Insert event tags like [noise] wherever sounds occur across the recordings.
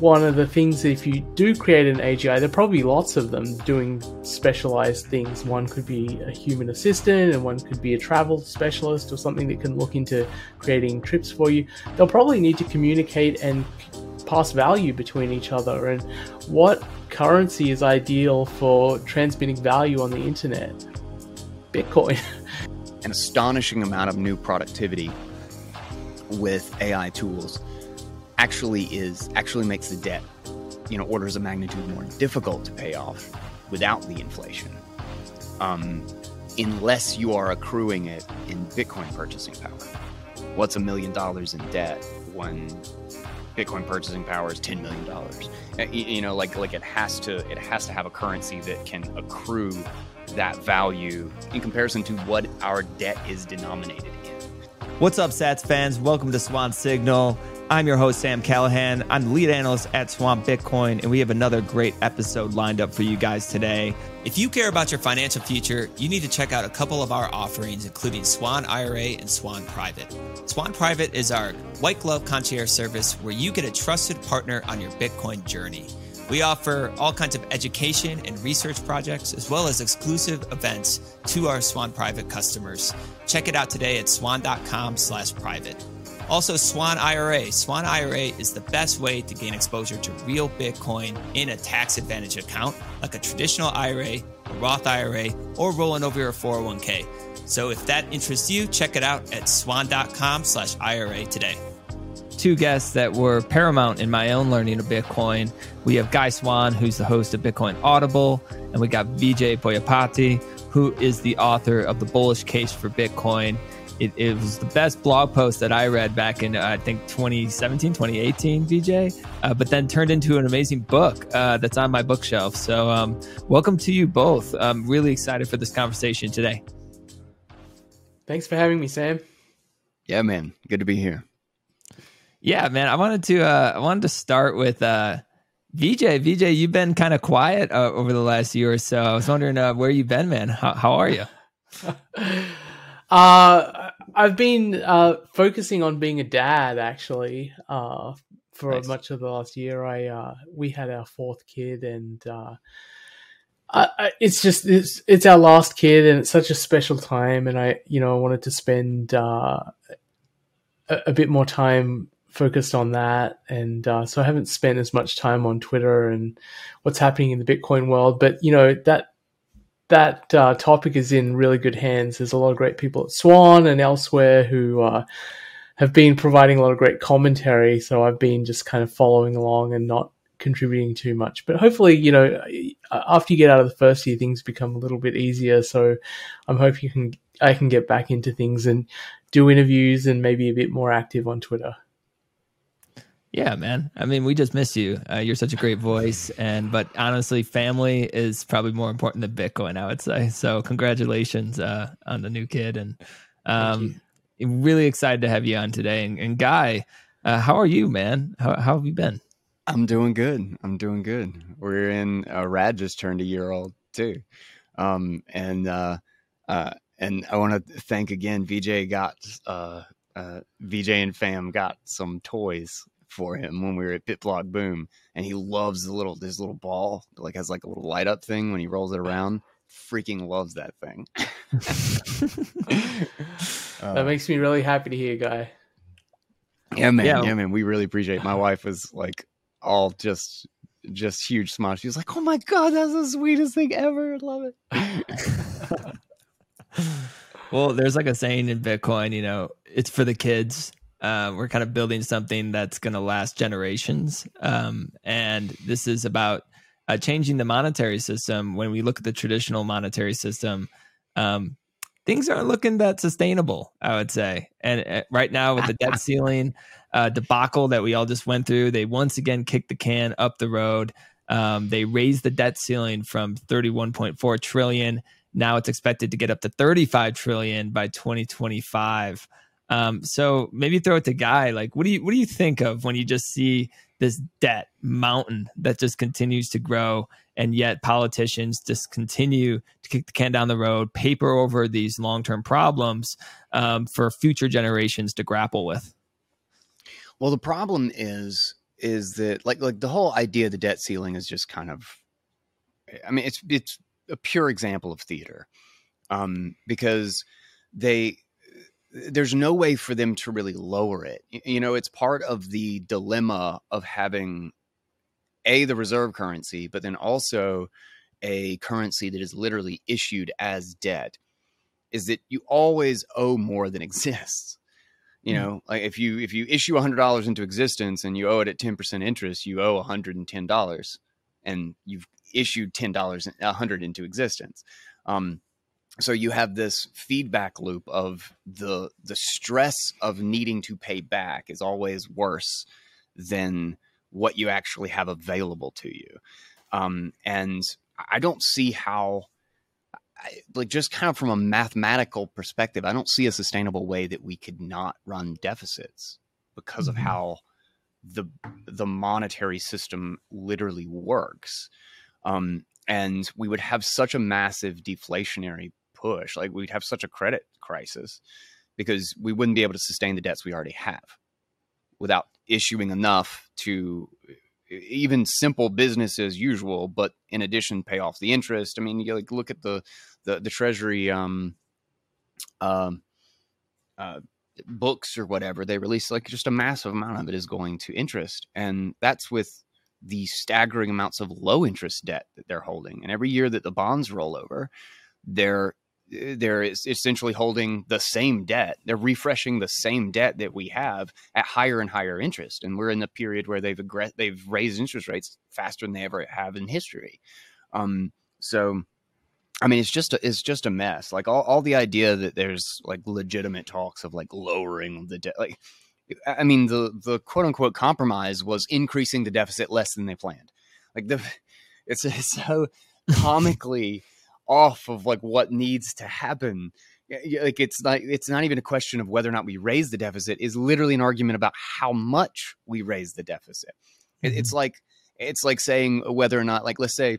one of the things if you do create an AGI, there are probably lots of them doing specialized things. One could be a human assistant, and one could be a travel specialist or something that can look into creating trips for you. They'll probably need to communicate and pass value between each other. And what currency is ideal for transmitting value on the internet? Bitcoin. [laughs] An astonishing amount of new productivity with AI tools actually is actually makes the debt, you know, orders of magnitude more difficult to pay off without the inflation. Um, unless you are accruing it in Bitcoin purchasing power. What's a million dollars in debt when Bitcoin purchasing power is ten million dollars? Uh, you know, like like it has to it has to have a currency that can accrue that value in comparison to what our debt is denominated in. What's up, Sats fans? Welcome to Swan Signal. I'm your host, Sam Callahan. I'm the lead analyst at Swan Bitcoin, and we have another great episode lined up for you guys today. If you care about your financial future, you need to check out a couple of our offerings, including Swan IRA and Swan Private. Swan Private is our white glove concierge service where you get a trusted partner on your Bitcoin journey. We offer all kinds of education and research projects, as well as exclusive events to our Swan Private customers. Check it out today at swan.com slash private. Also, Swan IRA. Swan IRA is the best way to gain exposure to real Bitcoin in a tax advantage account, like a traditional IRA, a Roth IRA, or rolling over your 401k. So if that interests you, check it out at swan.com slash IRA today. Two guests that were paramount in my own learning of Bitcoin. We have Guy Swann, who's the host of Bitcoin Audible, and we got Vijay Boyapati, who is the author of The Bullish Case for Bitcoin it, it was the best blog post that I read back in, uh, I think, 2017, 2018, Vijay, uh, but then turned into an amazing book uh, that's on my bookshelf. So, um, welcome to you both. I'm really excited for this conversation today. Thanks for having me, Sam. Yeah, man. Good to be here. Yeah, man. I wanted to, uh, I wanted to start with, uh, Vijay, Vijay, you've been kind of quiet uh, over the last year or so. I was wondering uh, where you've been, man. How, how are you? [laughs] Uh, I've been uh, focusing on being a dad actually. Uh, for nice. much of the last year, I uh, we had our fourth kid, and uh, I, it's just it's it's our last kid, and it's such a special time. And I, you know, I wanted to spend uh, a, a bit more time focused on that, and uh, so I haven't spent as much time on Twitter and what's happening in the Bitcoin world. But you know that that uh, topic is in really good hands. There's a lot of great people at Swan and elsewhere who uh, have been providing a lot of great commentary. So I've been just kind of following along and not contributing too much. But hopefully, you know, after you get out of the first year, things become a little bit easier. So I'm hoping you can I can get back into things and do interviews and maybe a bit more active on Twitter. Yeah, man. I mean, we just miss you. Uh, you're such a great voice, and but honestly, family is probably more important than Bitcoin. I would say. So, congratulations uh, on the new kid, and um, really excited to have you on today. And, and Guy, uh, how are you, man? How, how have you been? I'm doing good. I'm doing good. We're in. Uh, Rad just turned a year old too, um, and uh, uh, and I want to thank again. Vijay got uh, uh, Vijay and fam got some toys for him when we were at BitBlockBoom, and he loves the little this little ball like has like a little light up thing when he rolls it around. Freaking loves that thing. [laughs] uh, that makes me really happy to hear, guy. Yeah, man. Yeah. yeah, man. We really appreciate. It. My wife was like all just just huge smile. She was like, "Oh my god, that's the sweetest thing ever! I love it." [laughs] well, there's like a saying in Bitcoin, you know, it's for the kids uh, we're kind of building something that's going to last generations. Um, and this is about uh, changing the monetary system. When we look at the traditional monetary system, um, things aren't looking that sustainable, I would say. And uh, right now, with the debt [laughs] ceiling uh, debacle that we all just went through, they once again kicked the can up the road. Um, they raised the debt ceiling from 31.4 trillion. Now it's expected to get up to 35 trillion by 2025. Um, so maybe throw it to Guy. Like, what do you what do you think of when you just see this debt mountain that just continues to grow, and yet politicians just continue to kick the can down the road, paper over these long term problems um, for future generations to grapple with? Well, the problem is is that like like the whole idea of the debt ceiling is just kind of I mean it's it's a pure example of theater. Um, because they there's no way for them to really lower it. You know, it's part of the dilemma of having a the reserve currency, but then also a currency that is literally issued as debt is that you always owe more than [laughs] exists. You hmm. know, mm. like if you if you issue hundred dollars into existence and you owe it at ten percent interest, you owe hundred and ten dollars, and you've issued ten dollars a hundred into existence. Um, so you have this feedback loop of the the stress of needing to pay back is always worse than what you actually have available to you. Um, and I don't see how I, like just kind of from a mathematical perspective, I don't see a sustainable way that we could not run deficits because mm-hmm. of how the the monetary system literally works. Um, and we would have such a massive deflationary push, like we'd have such a credit crisis because we wouldn't be able to sustain the debts we already have without issuing enough to even simple business as usual, but in addition, pay off the interest. I mean, you like look at the the, the Treasury um, um, uh, books or whatever they release. Like just a massive amount of it is going to interest, and that's with the staggering amounts of low interest debt that they're holding. And every year that the bonds roll over, they're they're essentially holding the same debt. They're refreshing the same debt that we have at higher and higher interest, and we're in the period where they've aggress- they've raised interest rates faster than they ever have in history. Um, so, I mean, it's just a, it's just a mess. Like all, all the idea that there's like legitimate talks of like lowering the debt, like I mean, the the quote unquote compromise was increasing the deficit less than they planned. Like the [laughs] it's, it's so [laughs] comically off of like what needs to happen like it's not it's not even a question of whether or not we raise the deficit is literally an argument about how much we raise the deficit mm-hmm. it's like it's like saying whether or not like let's say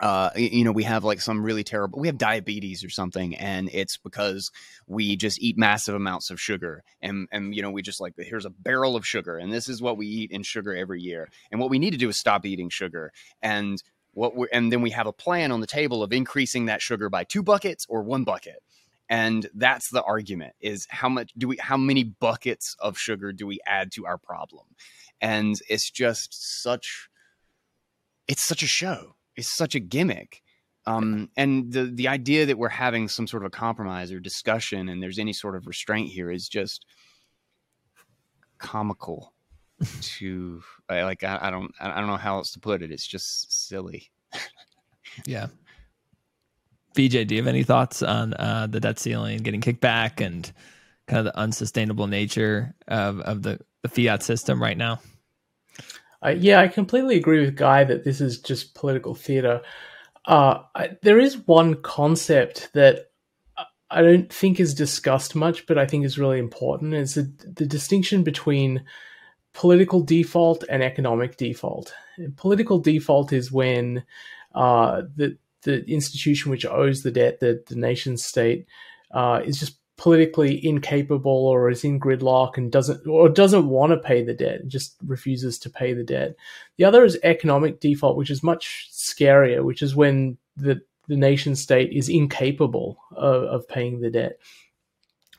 uh, you know, we have like some really terrible, we have diabetes or something, and it's because we just eat massive amounts of sugar. And, and, you know, we just like, here's a barrel of sugar, and this is what we eat in sugar every year. And what we need to do is stop eating sugar. And what we and then we have a plan on the table of increasing that sugar by two buckets or one bucket. And that's the argument is how much do we how many buckets of sugar do we add to our problem? And it's just such it's such a show. It's such a gimmick. Um, and the the idea that we're having some sort of a compromise or discussion and there's any sort of restraint here is just comical to like I, I, don't I don't know how else to put it. It's just silly. yeah. Vijay, do you have any thoughts on uh, the debt ceiling getting kicked back and kind of the unsustainable nature of, of the, the fiat system right now? Uh, yeah, I completely agree with Guy that this is just political theater. Uh, I, there is one concept that I don't think is discussed much, but I think is really important. Is the, the distinction between political default and economic default. Political default is when uh, the the institution which owes the debt, the, the nation state, uh, is just politically incapable or is in gridlock and doesn't or doesn't want to pay the debt, just refuses to pay the debt. The other is economic default, which is much scarier, which is when the the nation state is incapable of, of paying the debt.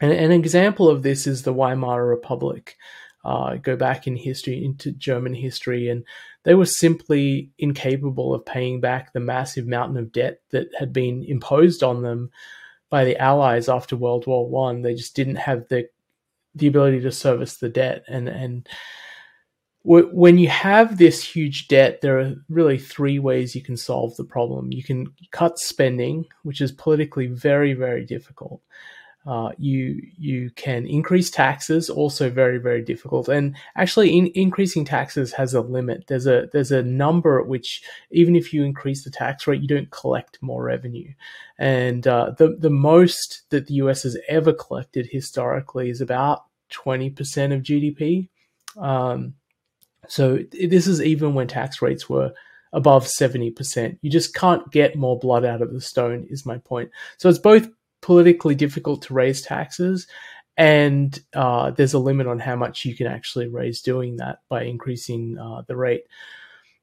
And an example of this is the Weimar Republic uh, go back in history into German history, and they were simply incapable of paying back the massive mountain of debt that had been imposed on them by the Allies after World War One. They just didn't have the the ability to service the debt, and and when you have this huge debt, there are really three ways you can solve the problem. You can cut spending, which is politically very, very difficult. Uh, you you can increase taxes, also very very difficult. And actually, in, increasing taxes has a limit. There's a there's a number at which even if you increase the tax rate, you don't collect more revenue. And uh, the the most that the US has ever collected historically is about twenty percent of GDP. Um, so this is even when tax rates were above 70%. You just can't get more blood out of the stone, is my point. So it's both politically difficult to raise taxes and uh, there's a limit on how much you can actually raise doing that by increasing uh, the rate.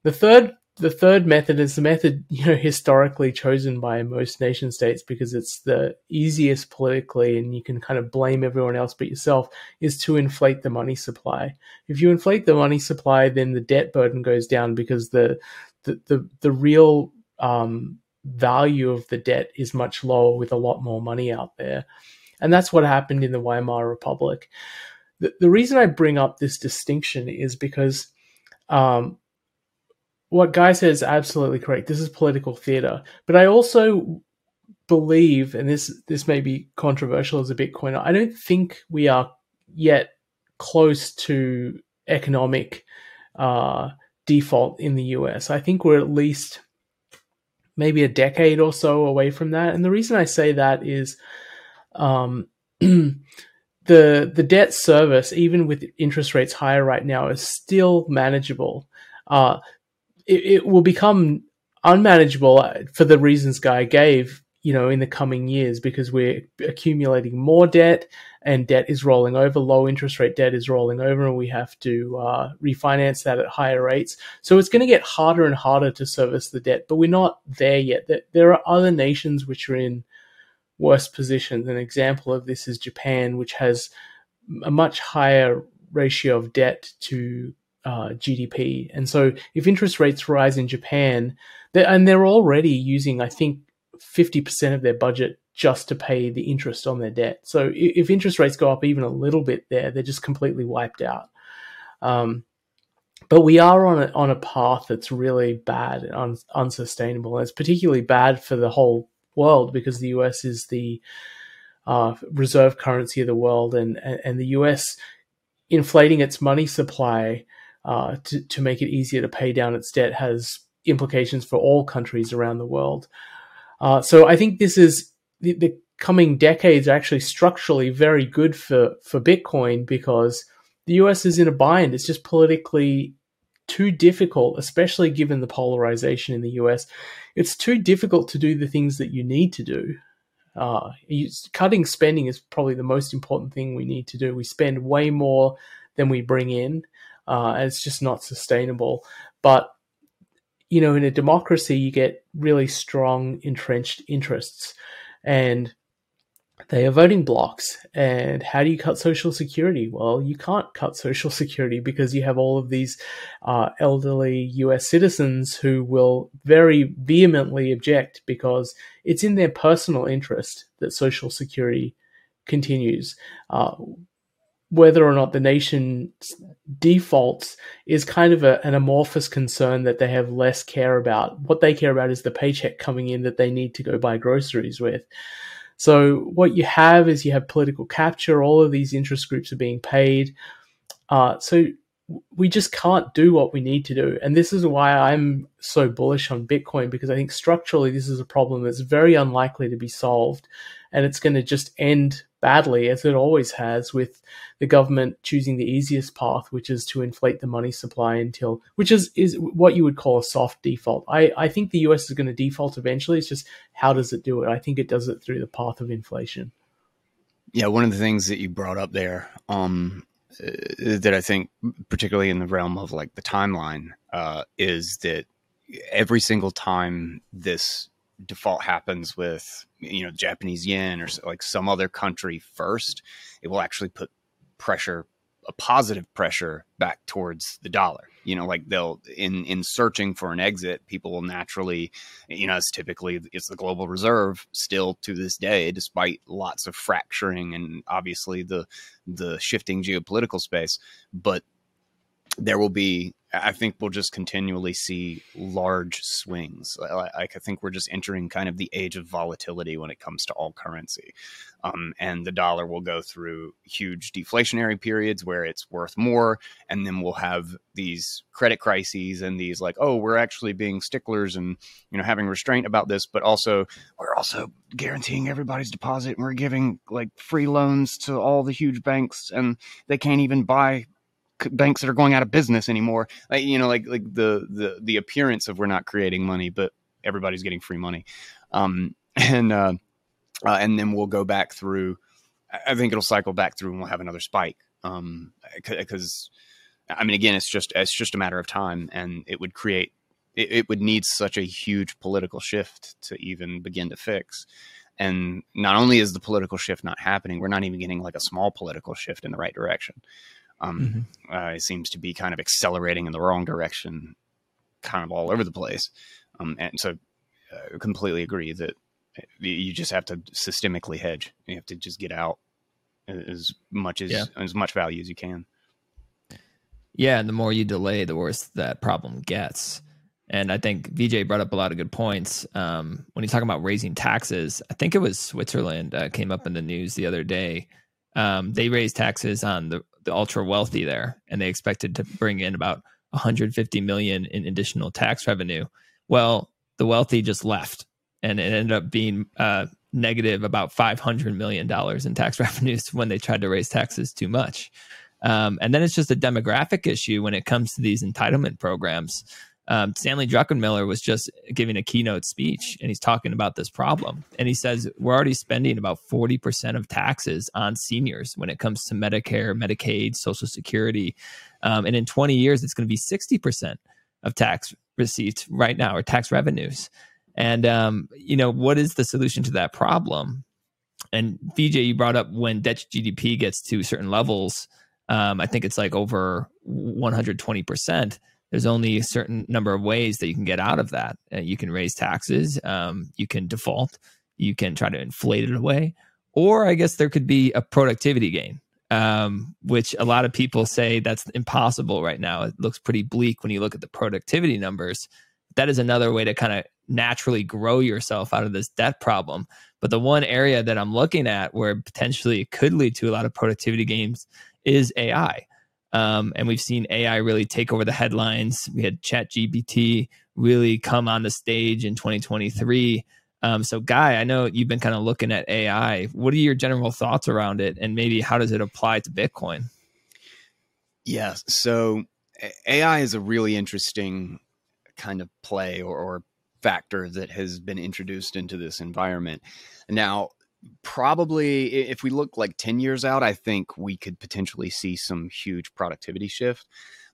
The third the third method is the method you know historically chosen by most nation states because it's the easiest politically and you can kind of blame everyone else but yourself is to inflate the money supply if you inflate the money supply then the debt burden goes down because the the the, the real um, value of the debt is much lower with a lot more money out there and that's what happened in the weimar republic the, the reason i bring up this distinction is because um, what Guy says is absolutely correct. This is political theater, but I also believe, and this this may be controversial as a Bitcoiner, I don't think we are yet close to economic uh, default in the US. I think we're at least maybe a decade or so away from that, and the reason I say that is. Um, [clears throat] the the debt service, even with interest rates higher right now, is still manageable. Uh, it, it will become unmanageable for the reasons Guy gave, you know, in the coming years because we're accumulating more debt and debt is rolling over. Low interest rate debt is rolling over, and we have to uh, refinance that at higher rates. So it's going to get harder and harder to service the debt, but we're not there yet. There are other nations which are in worse positions. An example of this is Japan, which has a much higher ratio of debt to uh, GDP. And so if interest rates rise in Japan, and they're already using, I think, 50% of their budget just to pay the interest on their debt. So if interest rates go up even a little bit there, they're just completely wiped out. Um, but we are on a, on a path that's really bad and un, unsustainable. And it's particularly bad for the whole world because the US is the uh, reserve currency of the world, and, and the US inflating its money supply uh, to, to make it easier to pay down its debt has implications for all countries around the world. Uh, so I think this is the, the, coming decades are actually structurally very good for, for Bitcoin because the US is in a bind. It's just politically too difficult, especially given the polarization in the US. It's too difficult to do the things that you need to do. Uh, cutting spending is probably the most important thing we need to do. We spend way more than we bring in uh, and it's just not sustainable. But you know, in a democracy, you get really strong entrenched interests, and they are voting blocks. And how do you cut Social Security? Well, you can't cut Social Security because you have all of these uh, elderly US citizens who will very vehemently object because it's in their personal interest that Social Security continues. Uh, whether or not the nation defaults is kind of a, an amorphous concern that they have less care about. What they care about is the paycheck coming in that they need to go buy groceries with. So what you have is you have political capture. All of these interest groups are being paid. Uh, so we just can't do what we need to do. And this is why I'm so bullish on Bitcoin because I think structurally this is a problem that's very unlikely to be solved. And it's going to just end badly, as it always has, with the government choosing the easiest path, which is to inflate the money supply until, which is, is what you would call a soft default. I, I think the US is going to default eventually. It's just how does it do it? I think it does it through the path of inflation. Yeah, one of the things that you brought up there um, uh, that I think, particularly in the realm of like the timeline, uh, is that every single time this default happens with you know Japanese yen or like some other country first, it will actually put pressure, a positive pressure back towards the dollar. You know, like they'll in in searching for an exit, people will naturally, you know, it's typically it's the global reserve still to this day, despite lots of fracturing and obviously the the shifting geopolitical space, but there will be I think we'll just continually see large swings. Like I think we're just entering kind of the age of volatility when it comes to all currency, um, and the dollar will go through huge deflationary periods where it's worth more, and then we'll have these credit crises and these like, oh, we're actually being sticklers and you know having restraint about this, but also we're also guaranteeing everybody's deposit. And we're giving like free loans to all the huge banks, and they can't even buy banks that are going out of business anymore. Like, you know, like like the the the appearance of we're not creating money, but everybody's getting free money, um, [laughs] and uh, uh, and then we'll go back through I think it'll cycle back through and we'll have another spike. Um, because I mean, again, it's just it's just a matter of time, and it would create it, it would need such a huge political shift to even begin to fix. And not only is the political shift not happening, we're not even getting like a small political shift in the right direction. Um, mm-hmm. uh, it seems to be kind of accelerating in the wrong direction, kind of all over the place. Um, and so, uh, completely agree that you just have to systemically hedge. You have to just get out as much as yeah. as much value as you can. Yeah, and the more you delay, the worse that problem gets. And I think Vijay brought up a lot of good points. Um, when he's talking about raising taxes, I think it was Switzerland uh, came up in the news the other day. Um, they raised taxes on the, the ultra wealthy there, and they expected to bring in about 150 million in additional tax revenue. Well, the wealthy just left, and it ended up being uh, negative about 500 million dollars in tax [laughs] revenues when they tried to raise taxes too much. Um, and then it's just a demographic issue when it comes to these entitlement programs. Um, Stanley Druckenmiller was just giving a keynote speech and he's talking about this problem. And he says, We're already spending about 40% of taxes on seniors when it comes to Medicare, Medicaid, Social Security. Um, and in 20 years, it's going to be 60% of tax receipts right now or tax revenues. And, um, you know, what is the solution to that problem? And Vijay, you brought up when debt GDP gets to certain levels, um, I think it's like over 120% there's only a certain number of ways that you can get out of that. Uh, you can raise taxes, um, you can default, you can try to inflate it away, or I guess there could be a productivity gain, um, which a lot of people say that's impossible right now. It looks pretty bleak when you look at the productivity numbers. That is another way to kind of naturally grow yourself out of this debt problem. But the one area that I'm looking at where potentially it could lead to a lot of productivity gains is AI. Um, and we've seen AI really take over the headlines. We had ChatGPT really come on the stage in 2023. Um, so, Guy, I know you've been kind of looking at AI. What are your general thoughts around it, and maybe how does it apply to Bitcoin? Yeah, so AI is a really interesting kind of play or, or factor that has been introduced into this environment. Now, probably if we look like 10 years out i think we could potentially see some huge productivity shift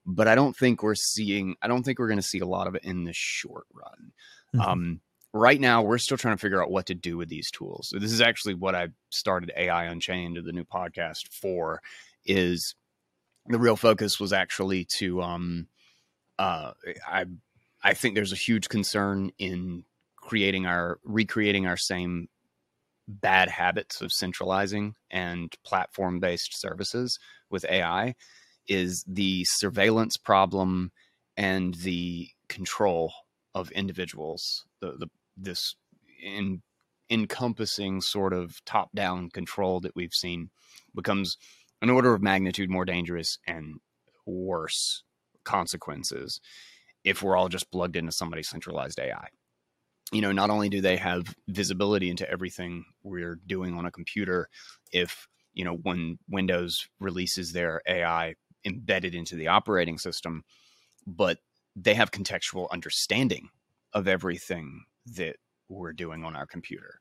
but i don't think we're seeing i don't think we're going to see a lot of it in the short run mm-hmm. um, right now we're still trying to figure out what to do with these tools so this is actually what i started ai unchained the new podcast for is the real focus was actually to um uh i i think there's a huge concern in creating our recreating our same bad habits of centralizing and platform based services with AI is the surveillance problem and the control of individuals. The, the this in, encompassing sort of top down control that we've seen becomes an order of magnitude more dangerous and worse consequences if we're all just plugged into somebody's centralized AI you know, not only do they have visibility into everything we're doing on a computer, if, you know, when Windows releases their AI embedded into the operating system, but they have contextual understanding of everything that we're doing on our computer.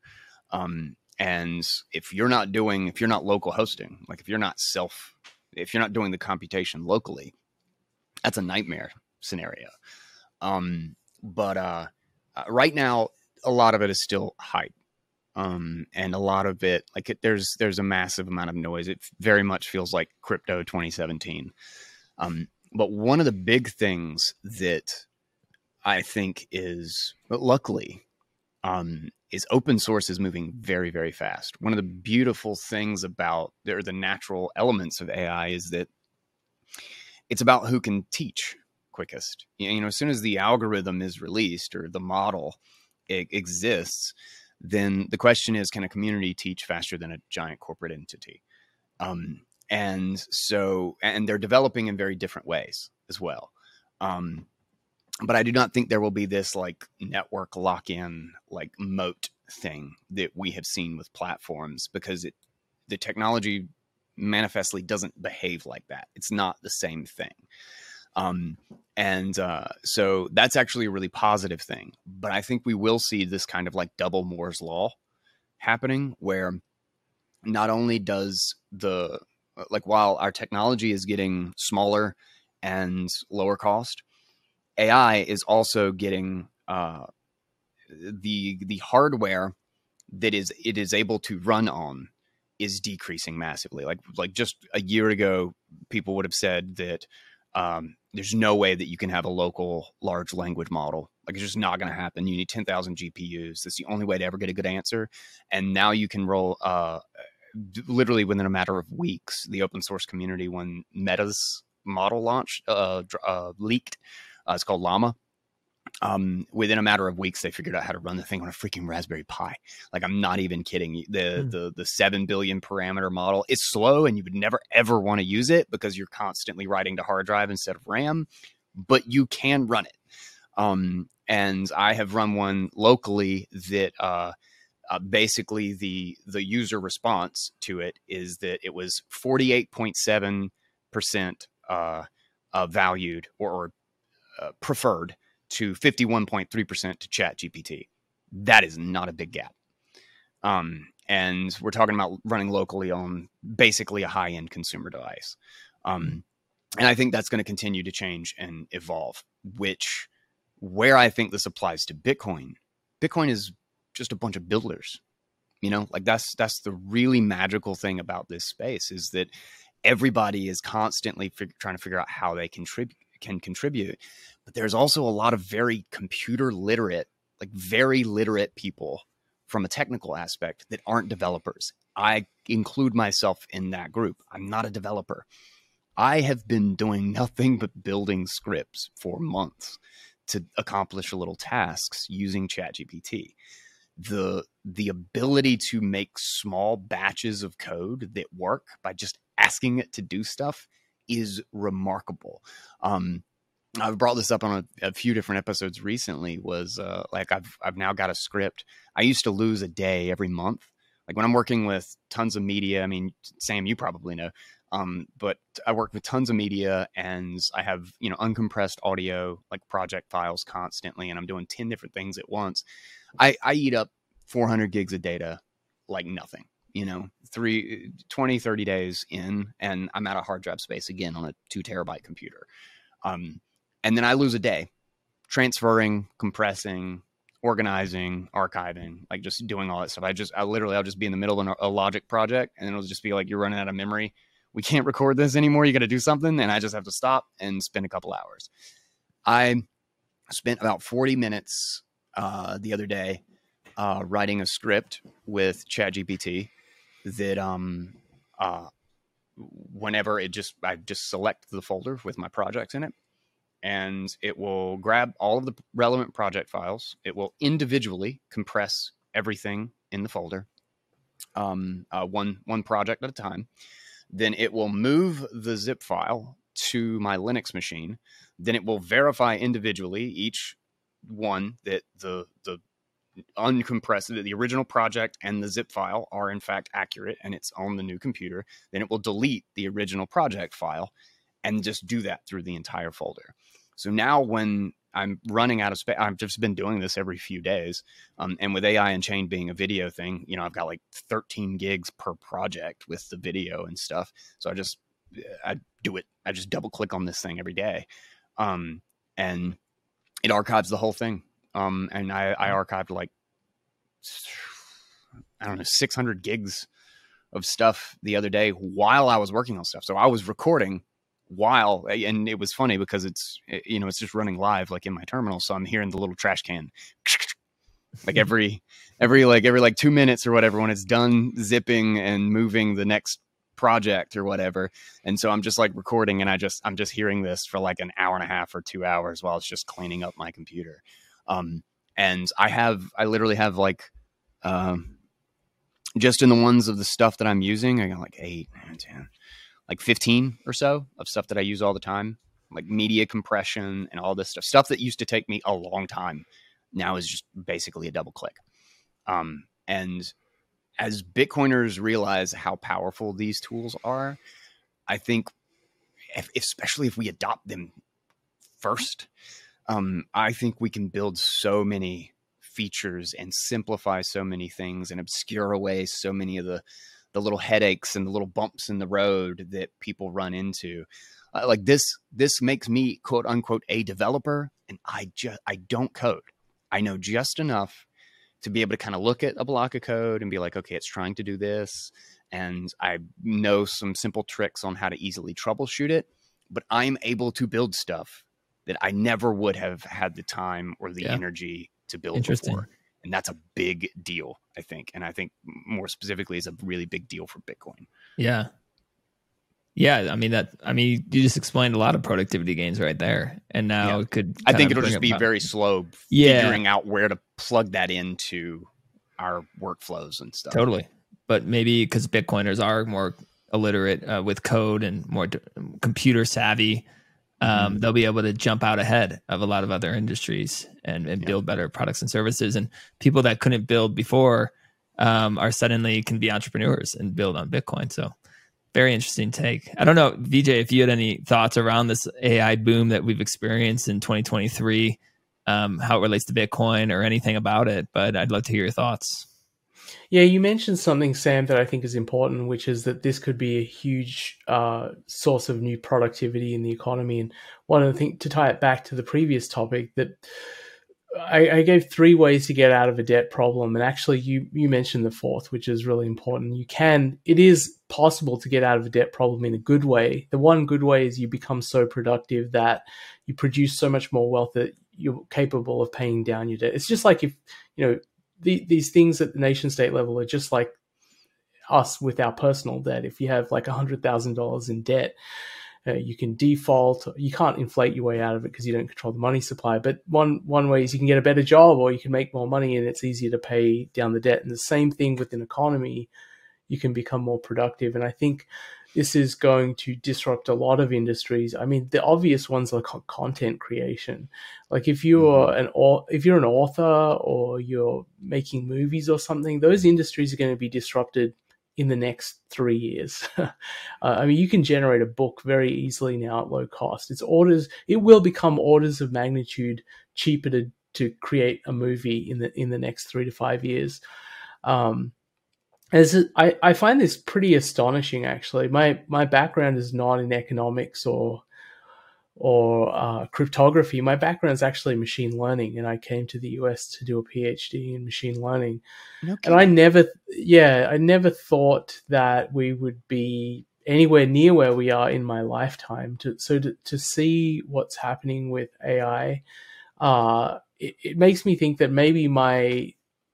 Um, and if you're not doing, if you're not local hosting, like if you're not self, if you're not doing the computation locally, that's a nightmare scenario. Um, but uh, uh, right now a lot of it is still hype um, and a lot of it like it, there's there's a massive amount of noise. It very much feels like crypto 2017 um, but one of the big things that i think is but luckily um, is open source is moving very very fast. One of the beautiful things about or the natural elements of ai is that it's about who can teach quickest. You know, as soon as the algorithm is released or the model exists, then the question is, can a community teach faster than a giant corporate entity? Um, and so, and they're developing in very different ways as well. Um, but I do not think there will be this like network lock in, like moat thing that we have seen with platforms because it, the technology manifestly doesn't behave like that. It's not the same thing. Um, and uh, so that's actually a really positive thing. But I think we will see this kind of like double Moore's law happening where not only does the like while our technology is getting smaller and lower cost, AI is also getting uh, the the hardware that is it is able to run on is decreasing massively. Like like just a year ago, people would have said that um, there's no way that you can have a local large language model. Like it's just not going to happen. You need 10,000 GPUs. That's the only way to ever get a good answer. And now you can roll uh, literally within a matter of weeks. The open source community, when Meta's model launched, uh, uh, leaked, uh, it's called Llama um, within a matter of weeks, they figured out how to run the thing on a freaking Raspberry Pi. Like I'm not even kidding. The mm. the the seven billion parameter model is slow, and you would never ever want to use it because you're constantly writing to hard drive instead of RAM. But you can run it. Um, and I have run one locally that uh, uh, basically the the user response to it is that it was 48.7 percent uh, uh, valued or, or uh, preferred to 51.3% to chat gpt that is not a big gap. Um, and we're talking about running locally on basically a high-end consumer device. Um, and i think that's going to continue to change and evolve which where i think this applies to bitcoin bitcoin is just a bunch of builders. You know like that's that's the really magical thing about this space is that everybody is constantly fig- trying to figure out how they contribute can contribute. But there's also a lot of very computer literate, like very literate people from a technical aspect that aren't developers. I include myself in that group. I'm not a developer. I have been doing nothing but building scripts for months to accomplish little tasks using ChatGPT. The the ability to make small batches of code that work by just asking it to do stuff is remarkable. Um, I've brought this up on a, a, few different episodes recently. Was uh, like I've I've now got a script. I used to lose a day every month. Like when I'm working with tons of media. I mean, Sam, you probably know. Um, but I work with tons of media, and I have you know uncompressed audio like project files constantly, and I'm doing ten different things at once. I, I eat up 400 gigs of data like nothing you know, three, 20, 30 days in, and I'm out of hard drive space again on a two terabyte computer. Um, and then I lose a day transferring, compressing, organizing, archiving, like just doing all that stuff. I just, I literally, I'll just be in the middle of a logic project and it'll just be like, you're running out of memory. We can't record this anymore. You got to do something. And I just have to stop and spend a couple hours. I spent about 40 minutes uh, the other day uh, writing a script with ChatGPT that um uh whenever it just I just select the folder with my projects in it and it will grab all of the relevant project files. It will individually compress everything in the folder, um, uh, one one project at a time. Then it will move the zip file to my Linux machine. Then it will verify individually each one that the the uncompressed the original project and the zip file are in fact accurate and it's on the new computer then it will delete the original project file and just do that through the entire folder. So now when i'm running out of space i've just been doing this every few days um, and with ai Unchained being a video thing you know i've got like 13 gigs per project with the video and stuff. So i just i do it i just double click on this thing every day um, and it archives the whole thing um, and I, I archived like I don't know 600 gigs of stuff the other day while I was working on stuff. So I was recording while, and it was funny because it's eh, you know it's just running live like in my terminal, so I'm hearing the little trash can [laughs] like every every like every like two minutes or whatever when it's done zipping and moving the next project or whatever. And so i'm just like recording and i just i'm just hearing this for like an hour and a half or two hours while it's just cleaning up my computer um, and I have, I literally have like, um, just in the ones of the stuff that I'm using, I got like eight, nine, 10, like 15 or so of stuff that I use all the time, like media compression and all this stuff. Stuff that used to take me a long time now is just basically a double click. Um, and as Bitcoiners realize how powerful these tools are, I think, if, especially if we adopt them first, um, I think we can build so many features and simplify so many things and obscure away so many of the the little headaches and the little bumps in the road that people run into. Uh, like this, this makes me quote unquote a developer, and I just I don't code. I know just enough to be able to kind of look at a block of code and be like, okay, it's trying to do this, and I know some simple tricks on how to easily troubleshoot it. But I'm able to build stuff that I never would have had the time or the yeah. energy to build before. And that's a big deal, I think. And I think more specifically is a really big deal for Bitcoin. Yeah. Yeah, I mean that. I mean, you just explained a lot of productivity gains right there, and now yeah. it could. I think it'll just be very slow yeah. figuring out where to plug that into our workflows and stuff. Totally, but maybe because Bitcoiners are more illiterate uh, with code and more d- computer savvy, um, mm-hmm. they'll be able to jump out ahead of a lot of other industries and, and yeah. build better products and services. And people that couldn't build before um, are suddenly can be entrepreneurs and build on Bitcoin. So very interesting take. I don't know, Vijay, if you had any thoughts around this AI boom that we've experienced in 2023, um, how it relates to Bitcoin or anything about it, but I'd love to hear your thoughts. Yeah, you mentioned something, Sam, that I think is important, which is that this could be a huge uh, source of new productivity in the economy. And one of the things to tie it back to the previous topic that I, I, gave three ways to get out of a debt problem, and actually, you you mentioned the fourth, which is really important. You can, it is possible to get out of a debt problem in a good way. The one good way is you become so productive that you produce so much more wealth that you're capable of paying down your debt. It's just like if you know the, these things at the nation state level are just like us with our personal debt. If you have like $100,000 in debt, uh, you can default. You can't inflate your way out of it because you don't control the money supply. But one one way is you can get a better job or you can make more money, and it's easier to pay down the debt. And the same thing with an economy, you can become more productive. And I think this is going to disrupt a lot of industries. I mean, the obvious ones like content creation. Like if you're mm-hmm. an if you're an author or you're making movies or something, those industries are going to be disrupted in the next three years. [laughs] uh, I mean, you can generate a book very easily now at low cost. It's orders. It will become orders of magnitude cheaper to to create a movie in the in the next three to five years. Um, as I, I find this pretty astonishing actually. My my background is not in economics or or uh, cryptography. My background is actually machine learning, and I came to the US to do a PhD in machine learning. And I never, yeah, I never thought that we would be anywhere near where we are in my lifetime. To, so to, to see what's happening with AI, uh, it, it makes me think that maybe my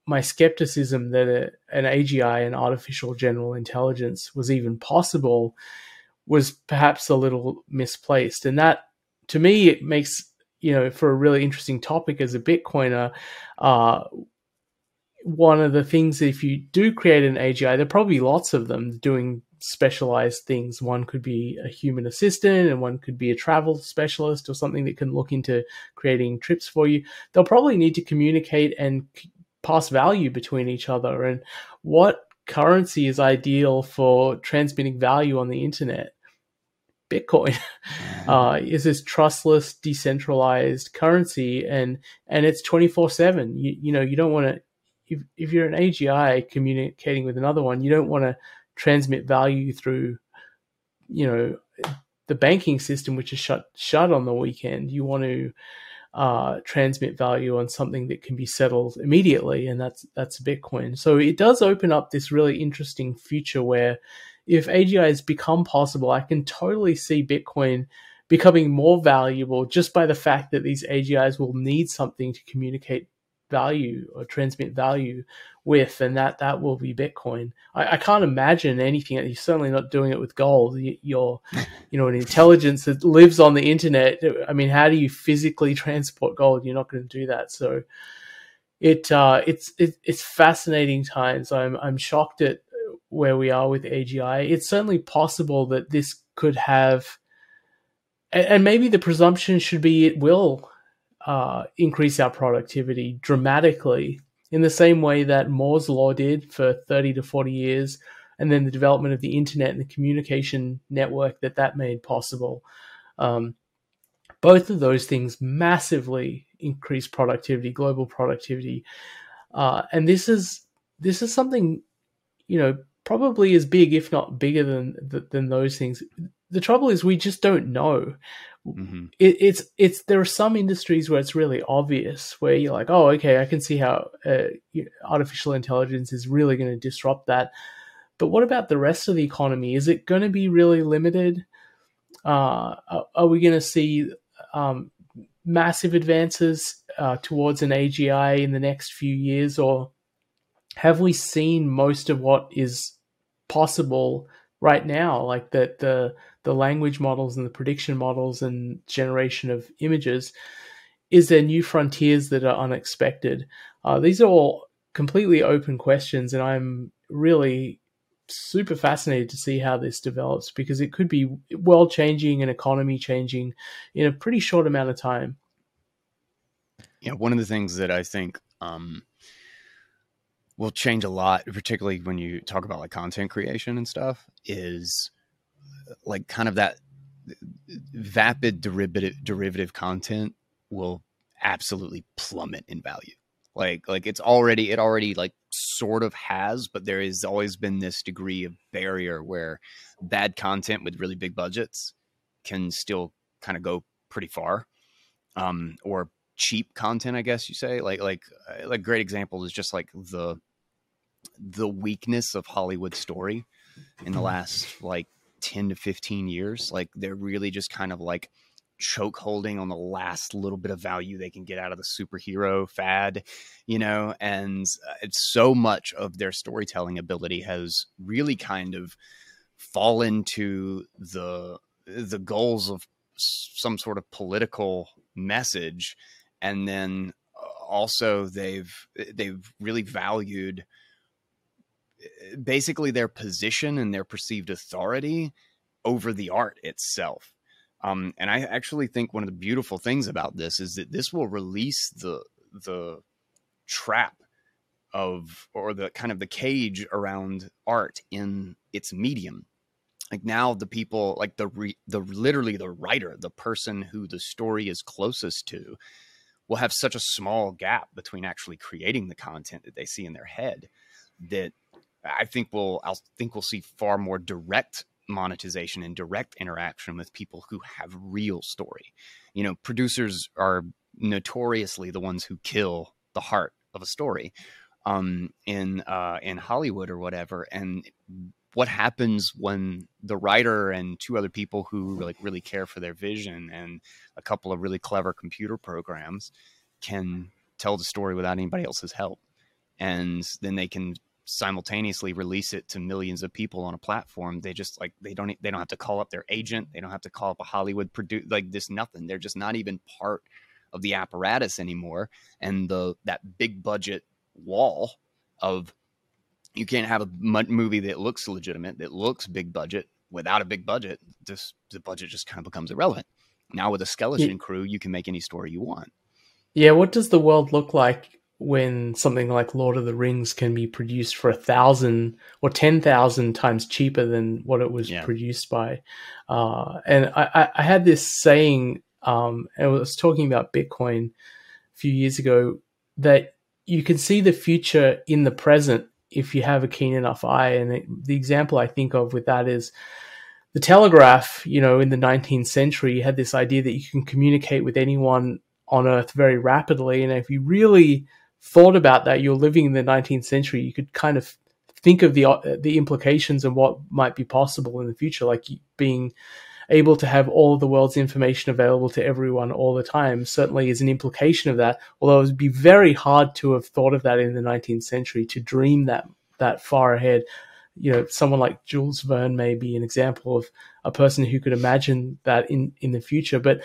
my skepticism that a, an AGI, an artificial general intelligence, was even possible was perhaps a little misplaced. And that, to me, it makes, you know, for a really interesting topic as a Bitcoiner, uh, one of the things if you do create an AGI, there are probably lots of them doing specialized things. One could be a human assistant, and one could be a travel specialist or something that can look into creating trips for you. They'll probably need to communicate and pass value between each other and what currency is ideal for transmitting value on the internet? Bitcoin. [laughs] Uh, is this trustless decentralized currency and and it's 24 7 you, you know you don't want to if, if you're an agi communicating with another one you don't want to transmit value through you know the banking system which is shut shut on the weekend. You want to uh, transmit value on something that can be settled immediately, and that's that's Bitcoin. So it does open up this really interesting future where if AGIs become possible, I can totally see Bitcoin becoming more valuable just by the fact that these AGIs will need something to communicate value or transmit value with, and that that will be Bitcoin. I, I can't imagine anything. You're certainly not doing it with gold. You're, you know, an intelligence that lives on the internet. I mean, how do you physically transport gold? You're not going to do that. So, it uh, it's it, it's fascinating times. I'm I'm shocked at where we are with AGI. It's certainly possible that this could have, and maybe the presumption should be it will uh, increase our productivity dramatically in the same way that Moore's law did for 30 to 40 years, and then the development of the internet and the communication network that that made possible. Um, both of those things massively increase productivity, global productivity, uh, and this is this is something you know probably as big, if not bigger than than those things. The trouble is, we just don't know. Mm-hmm. It, it's it's there are some industries where it's really obvious, where you're like, oh, okay, I can see how uh, artificial intelligence is really going to disrupt that. But what about the rest of the economy? Is it going to be really limited? Uh, are we going to see um, massive advances uh, towards an AGI in the next few years, or have we seen most of what is possible right now? Like that the the language models and the prediction models and generation of images. Is there new frontiers that are unexpected? Uh, these are all completely open questions, and I'm really super fascinated to see how this develops because it could be world changing and economy changing in a pretty short amount of time. Yeah, one of the things that I think um, will change a lot, particularly when you talk about like content creation and stuff, is like kind of that vapid derivative derivative content will absolutely plummet in value. Like like it's already it already like sort of has, but there has always been this degree of barrier where bad content with really big budgets can still kind of go pretty far. Um, or cheap content, I guess you say. Like like uh, like great example is just like the the weakness of Hollywood story in the mm-hmm. last like 10 to 15 years. Like they're really just kind of like choke holding on the last little bit of value they can get out of the superhero fad, you know, and uh, it's so much of their storytelling ability has really kind of fallen to the the goals of some sort of political message and then uh, also they've they've really valued basically their position and their perceived authority over the art itself um, and I actually think one of the beautiful things about this is that this will release the the trap of or the kind of the cage around art in its medium. Like now, the people like the re, the literally the writer, the person who the story is closest to, will have such a small gap between actually creating the content that they see in their head that I think we'll I think we'll see far more direct monetization and direct interaction with people who have real story. You know, producers are notoriously the ones who kill the heart of a story um, in uh, in Hollywood or whatever. And what happens when the writer and two other people who like really care for their vision and a couple of really clever computer programs can tell the story without anybody else's help and then they can simultaneously release it to millions of people on a platform they just like they don't they don't have to call up their agent they don't have to call up a hollywood produce like this nothing they're just not even part of the apparatus anymore and the that big budget wall of you can't have a movie that looks legitimate that looks big budget without a big budget this the budget just kind of becomes irrelevant now with a skeleton yeah. crew you can make any story you want yeah what does the world look like when something like Lord of the Rings can be produced for a thousand or ten thousand times cheaper than what it was yeah. produced by. Uh, and I, I, had this saying, um, I was talking about Bitcoin a few years ago, that you can see the future in the present if you have a keen enough eye. And it, the example I think of with that is the telegraph, you know, in the 19th century, you had this idea that you can communicate with anyone on Earth very rapidly. And if you really thought about that, you're living in the 19th century, you could kind of think of the uh, the implications and what might be possible in the future, like being able to have all the world's information available to everyone all the time certainly is an implication of that although it would be very hard to have thought of that in the 19th century to dream that that far ahead. You know someone like Jules Verne may be an example of a person who could imagine that in in the future but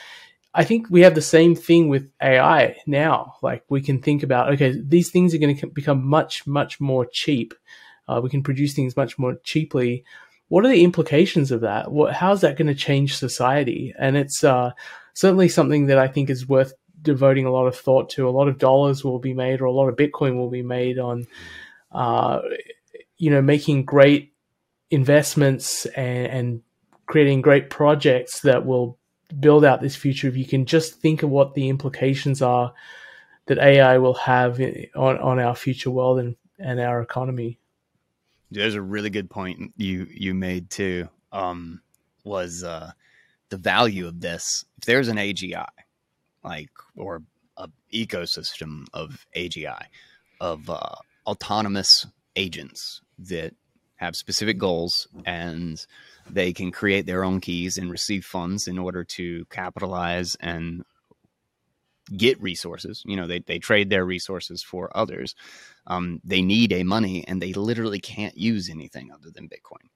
I think we have the same thing with AI now. Like we can think about, okay, these things are going to become much, much more cheap. Uh, we can produce things much more cheaply. What are the implications of that? What, how is that going to change society? And it's uh, certainly something that I think is worth devoting a lot of thought to. A lot of dollars will be made, or a lot of Bitcoin will be made on, uh, you know, making great investments and, and creating great projects that will build out this future if you can just think of what the implications are that AI will have on, on our future world and, and our economy. There's a really good point you you made too. Um, was uh, the value of this? If there's an AGI, like or a ecosystem of AGI, of uh, autonomous agents that have specific goals and they can create their own keys and receive funds in order to capitalize and get resources. You know, they, they trade their resources for others. Um, they need a money and they literally can't use anything other than Bitcoin.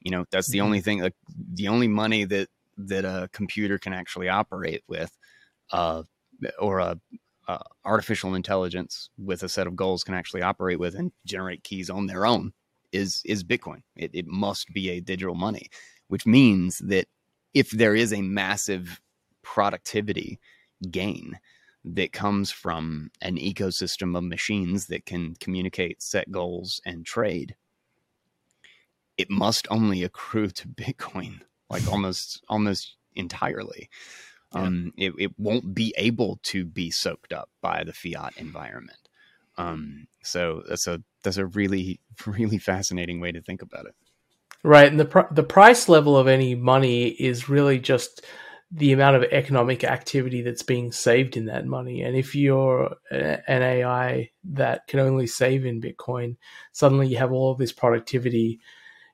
You know, that's the mm-hmm. only thing, like, the only money that, that a computer can actually operate with, uh, or a, uh, artificial intelligence with a set of goals can actually operate with and generate keys on their own is is Bitcoin. It, it must be a digital money, which means that if there is a massive productivity gain that comes from an ecosystem of machines that can communicate, set goals, and trade, it must only accrue to Bitcoin, like almost almost entirely. Yeah. Um, it, it won't be able to be soaked up by the fiat environment. Um, so that's a that's a really [laughs] really fascinating way to think about it. Right, and the pr- the price level of any money is really just the amount of economic activity that's being saved in that money. And if you're an AI that can only save in Bitcoin, suddenly you have all of this productivity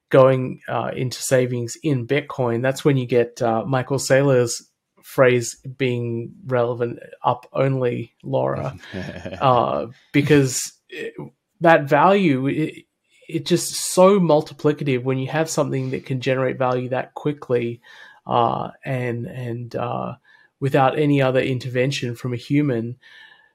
going uh, into savings in Bitcoin. That's when you get uh, Michael Saylor's phrase being relevant up only, Laura, [laughs] uh, because it, that value. It, it's just so multiplicative when you have something that can generate value that quickly uh, and and uh, without any other intervention from a human.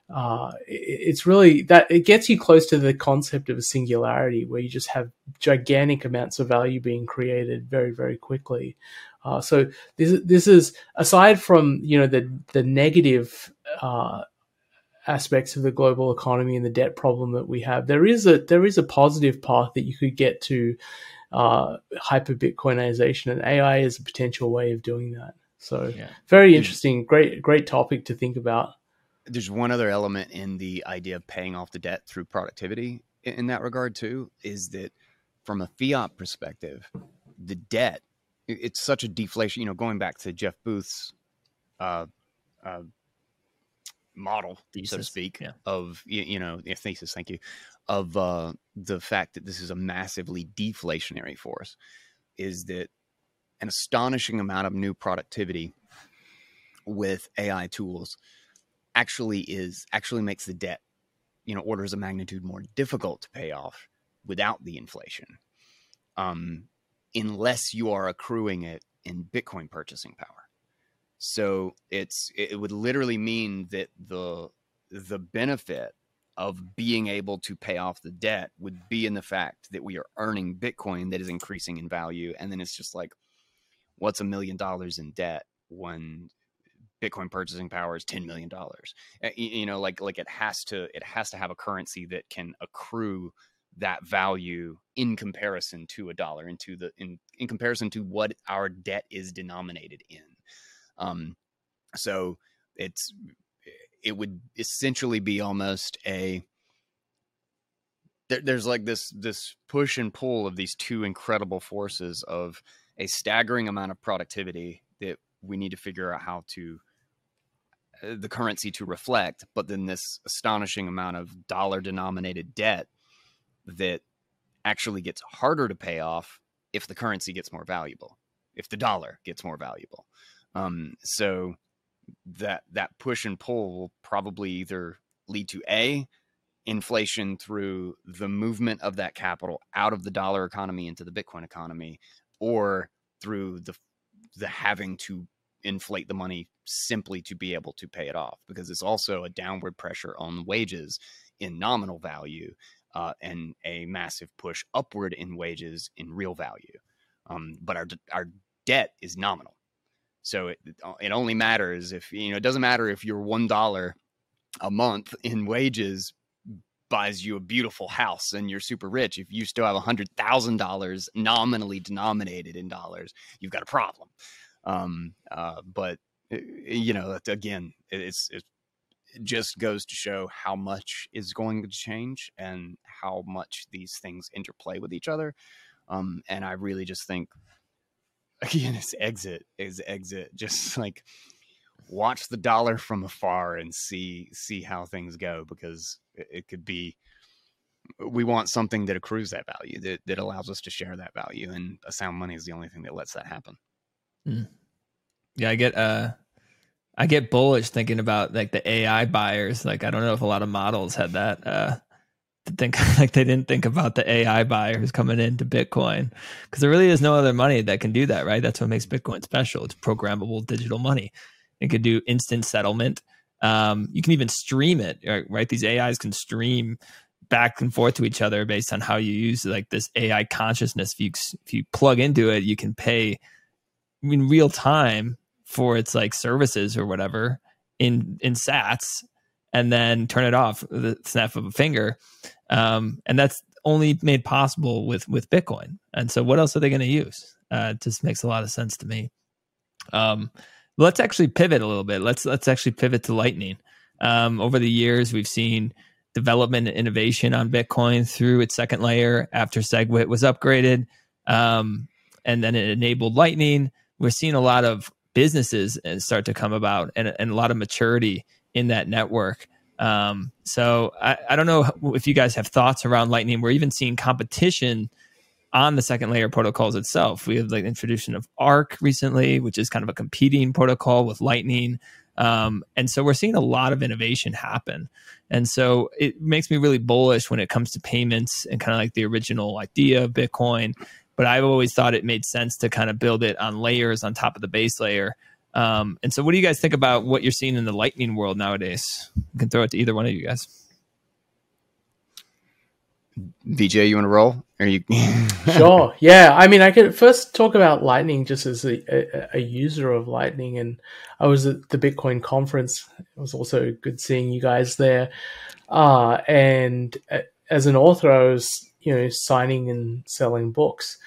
Uh, it's really that it gets you close to the concept of a singularity where you just have gigantic amounts of value being created very very quickly. Uh, so this this is aside from you know the the negative uh, aspects of the global economy and the debt problem that we have, there is a there is a positive path that you could get to uh, hyper Bitcoinization, and AI is a potential way of doing that. So, yeah. very interesting, great, great topic to think about. There's one other element in the idea of paying off the debt through productivity in that regard too, is that from a fiat perspective, the debt it's such a deflation. You know, going back to Jeff Booth's uh, uh, model, thesis. so to speak, yeah. of you, you know, thesis. Thank you of uh, the fact that this is a massively deflationary force is that an astonishing amount of new productivity with AI tools actually is actually makes the debt, you know, orders of magnitude more difficult to pay off without the inflation, um, unless you are accruing it in Bitcoin purchasing power. So it's it would literally mean that the the benefit of being able to pay off the debt would be in the fact that we are earning Bitcoin that is increasing in value. And then it's just like, what's a million dollars in debt when Bitcoin purchasing power is $10 million? Eh, you know, like, like it has to, it has to have a currency that can accrue that value in comparison to a dollar into the, in, in comparison to what our debt is denominated in. Um, so it's it would essentially be almost a there, there's like this this push and pull of these two incredible forces of a staggering amount of productivity that we need to figure out how to uh, the currency to reflect but then this astonishing amount of dollar denominated debt that actually gets harder to pay off if the currency gets more valuable if the dollar gets more valuable um, so that that push and pull will probably either lead to a inflation through the movement of that capital out of the dollar economy into the bitcoin economy or through the the having to inflate the money simply to be able to pay it off because it's also a downward pressure on wages in nominal value uh, and a massive push upward in wages in real value. Um, but our our debt is nominal so it, it only matters if, you know, it doesn't matter if your $1 a month in wages buys you a beautiful house and you're super rich. If you still have $100,000 nominally denominated in dollars, you've got a problem. Um, uh, but, eh, you know, again, it's, it's, just goes to show how much is going to change and how much these things interplay with each other. Um, and I really just think, again, it's exit is exit. Just like watch the dollar from afar and see see how things go because it, it could be. We want something that accrues that value that that allows us to share that value, and a sound money is the only thing that lets that happen. Mm. Yeah, I get uh I get bullish thinking about like the AI buyers. Like I don't know if a lot of models had that uh think [laughs] like they didn't think about the AI buyers coming into Bitcoin because there really is no other money that can do that, right? That's what makes Bitcoin special. It's programmable digital money. It could do instant settlement. Um, you can even stream it, right? These AIs can stream back and forth to each other based on how you use like this AI consciousness. If you if you plug into it, you can pay in real time for its like services or whatever in in sats and then turn it off with the snap of a finger. Um, and that's only made possible with with bitcoin. And so what else are they going to use? Uh, it just makes a lot of sense to me. Um, let's actually pivot a little bit. Let's let's actually pivot to lightning. Um, over the years we've seen development and innovation on bitcoin through its second layer after segwit was upgraded um, and then it enabled lightning. We're seeing a lot of businesses uh, start to come about and, and a lot of maturity in that network. Um, so I, I don't know if you guys have thoughts around Lightning. We're even seeing competition on the second layer protocols itself. We have like introduction of Ark recently, which is kind of a competing protocol with Lightning. Um, and so we're seeing a lot of innovation happen. And so it makes me really bullish when it comes to payments and kind of like the original idea of Bitcoin but I've always thought it made sense to kind of build it on layers on top of the base layer. Um, and so, what do you guys think about what you're seeing in the Lightning world nowadays? You can throw it to either one of you guys. Vijay, you want to roll? Are you [laughs] sure? Yeah, I mean, I could first talk about Lightning just as a, a, a, user of Lightning, and I was at the Bitcoin conference. It was also good seeing you guys there. Uh, and uh, as an author, I was you know signing and selling books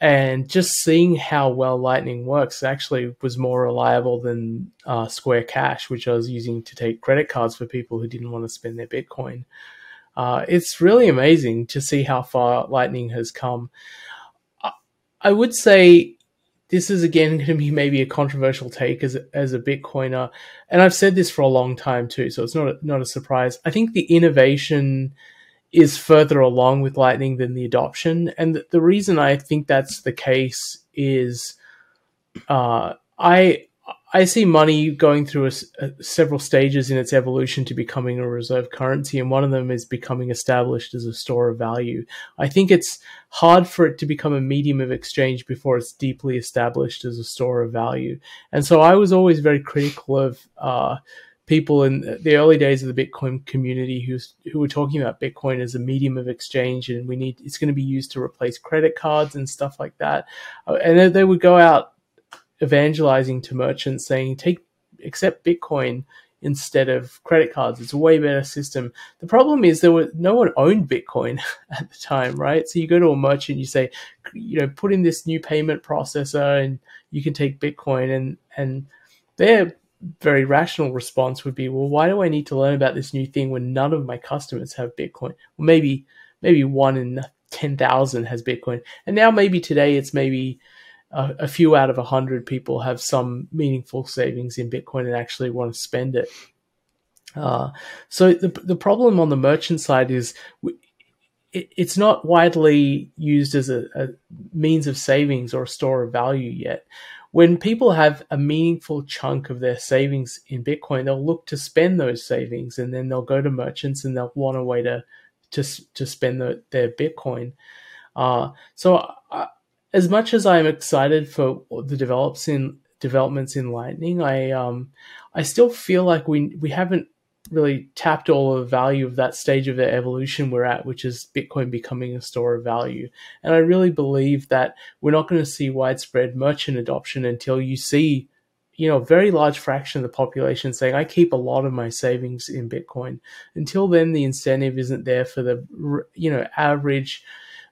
and just seeing how well lightning works actually was more reliable than uh, square cash which i was using to take credit cards for people who didn't want to spend their bitcoin uh, it's really amazing to see how far lightning has come I, would say this is again [laughs] going to be maybe a controversial take as as a Bitcoiner, and I've said this for a long time too, so it's not a, not a surprise. I think the innovation is further along with Lightning than the adoption. And the reason I think that's the case is uh, I I see money going through a, a, several stages in its evolution to becoming a reserve currency, and one of them is becoming established as a store of value. I think it's hard for it to become a medium of exchange before it's deeply established as a store of value. And so I was always very critical of. Uh, people in the early days of the Bitcoin community who's who were talking about Bitcoin as a medium of exchange, and we need it's going to be used to replace credit cards and stuff like that. Uh, and they would go out evangelizing to merchants, saying, "Take accept Bitcoin." instead of credit cards. It's a way better system. The problem is there was no one owned Bitcoin [laughs] at the time, right? So you go to a merchant, you say, you know, put in this new payment processor and you can take Bitcoin and and they're very rational response would be, well, why do I need to learn about this new thing when none of my customers have Bitcoin? Well, maybe maybe one in ten thousand has Bitcoin, and now maybe today it's maybe a, a few out of a hundred people have some meaningful savings in Bitcoin and actually want to spend it. Uh, so the the problem on the merchant side is. We, it's not widely used as a, a means of savings or a store of value yet when people have a meaningful chunk of their savings in Bitcoin, they'll look to spend those savings, and then they'll go to merchants and they'll want a way to to to spend the, their Bitcoin. Uh, so, uh, as much as I'm excited for the develops in developments in Lightning, I um, I still feel like we we haven't really tapped all of the value of that stage of the evolution we're at, which is Bitcoin becoming a store of value. And I really believe that we're not going to see widespread merchant adoption until you see, you know, a very large fraction of the population saying, I keep a lot of my savings in Bitcoin. Until then, the incentive isn't there for the, you know, average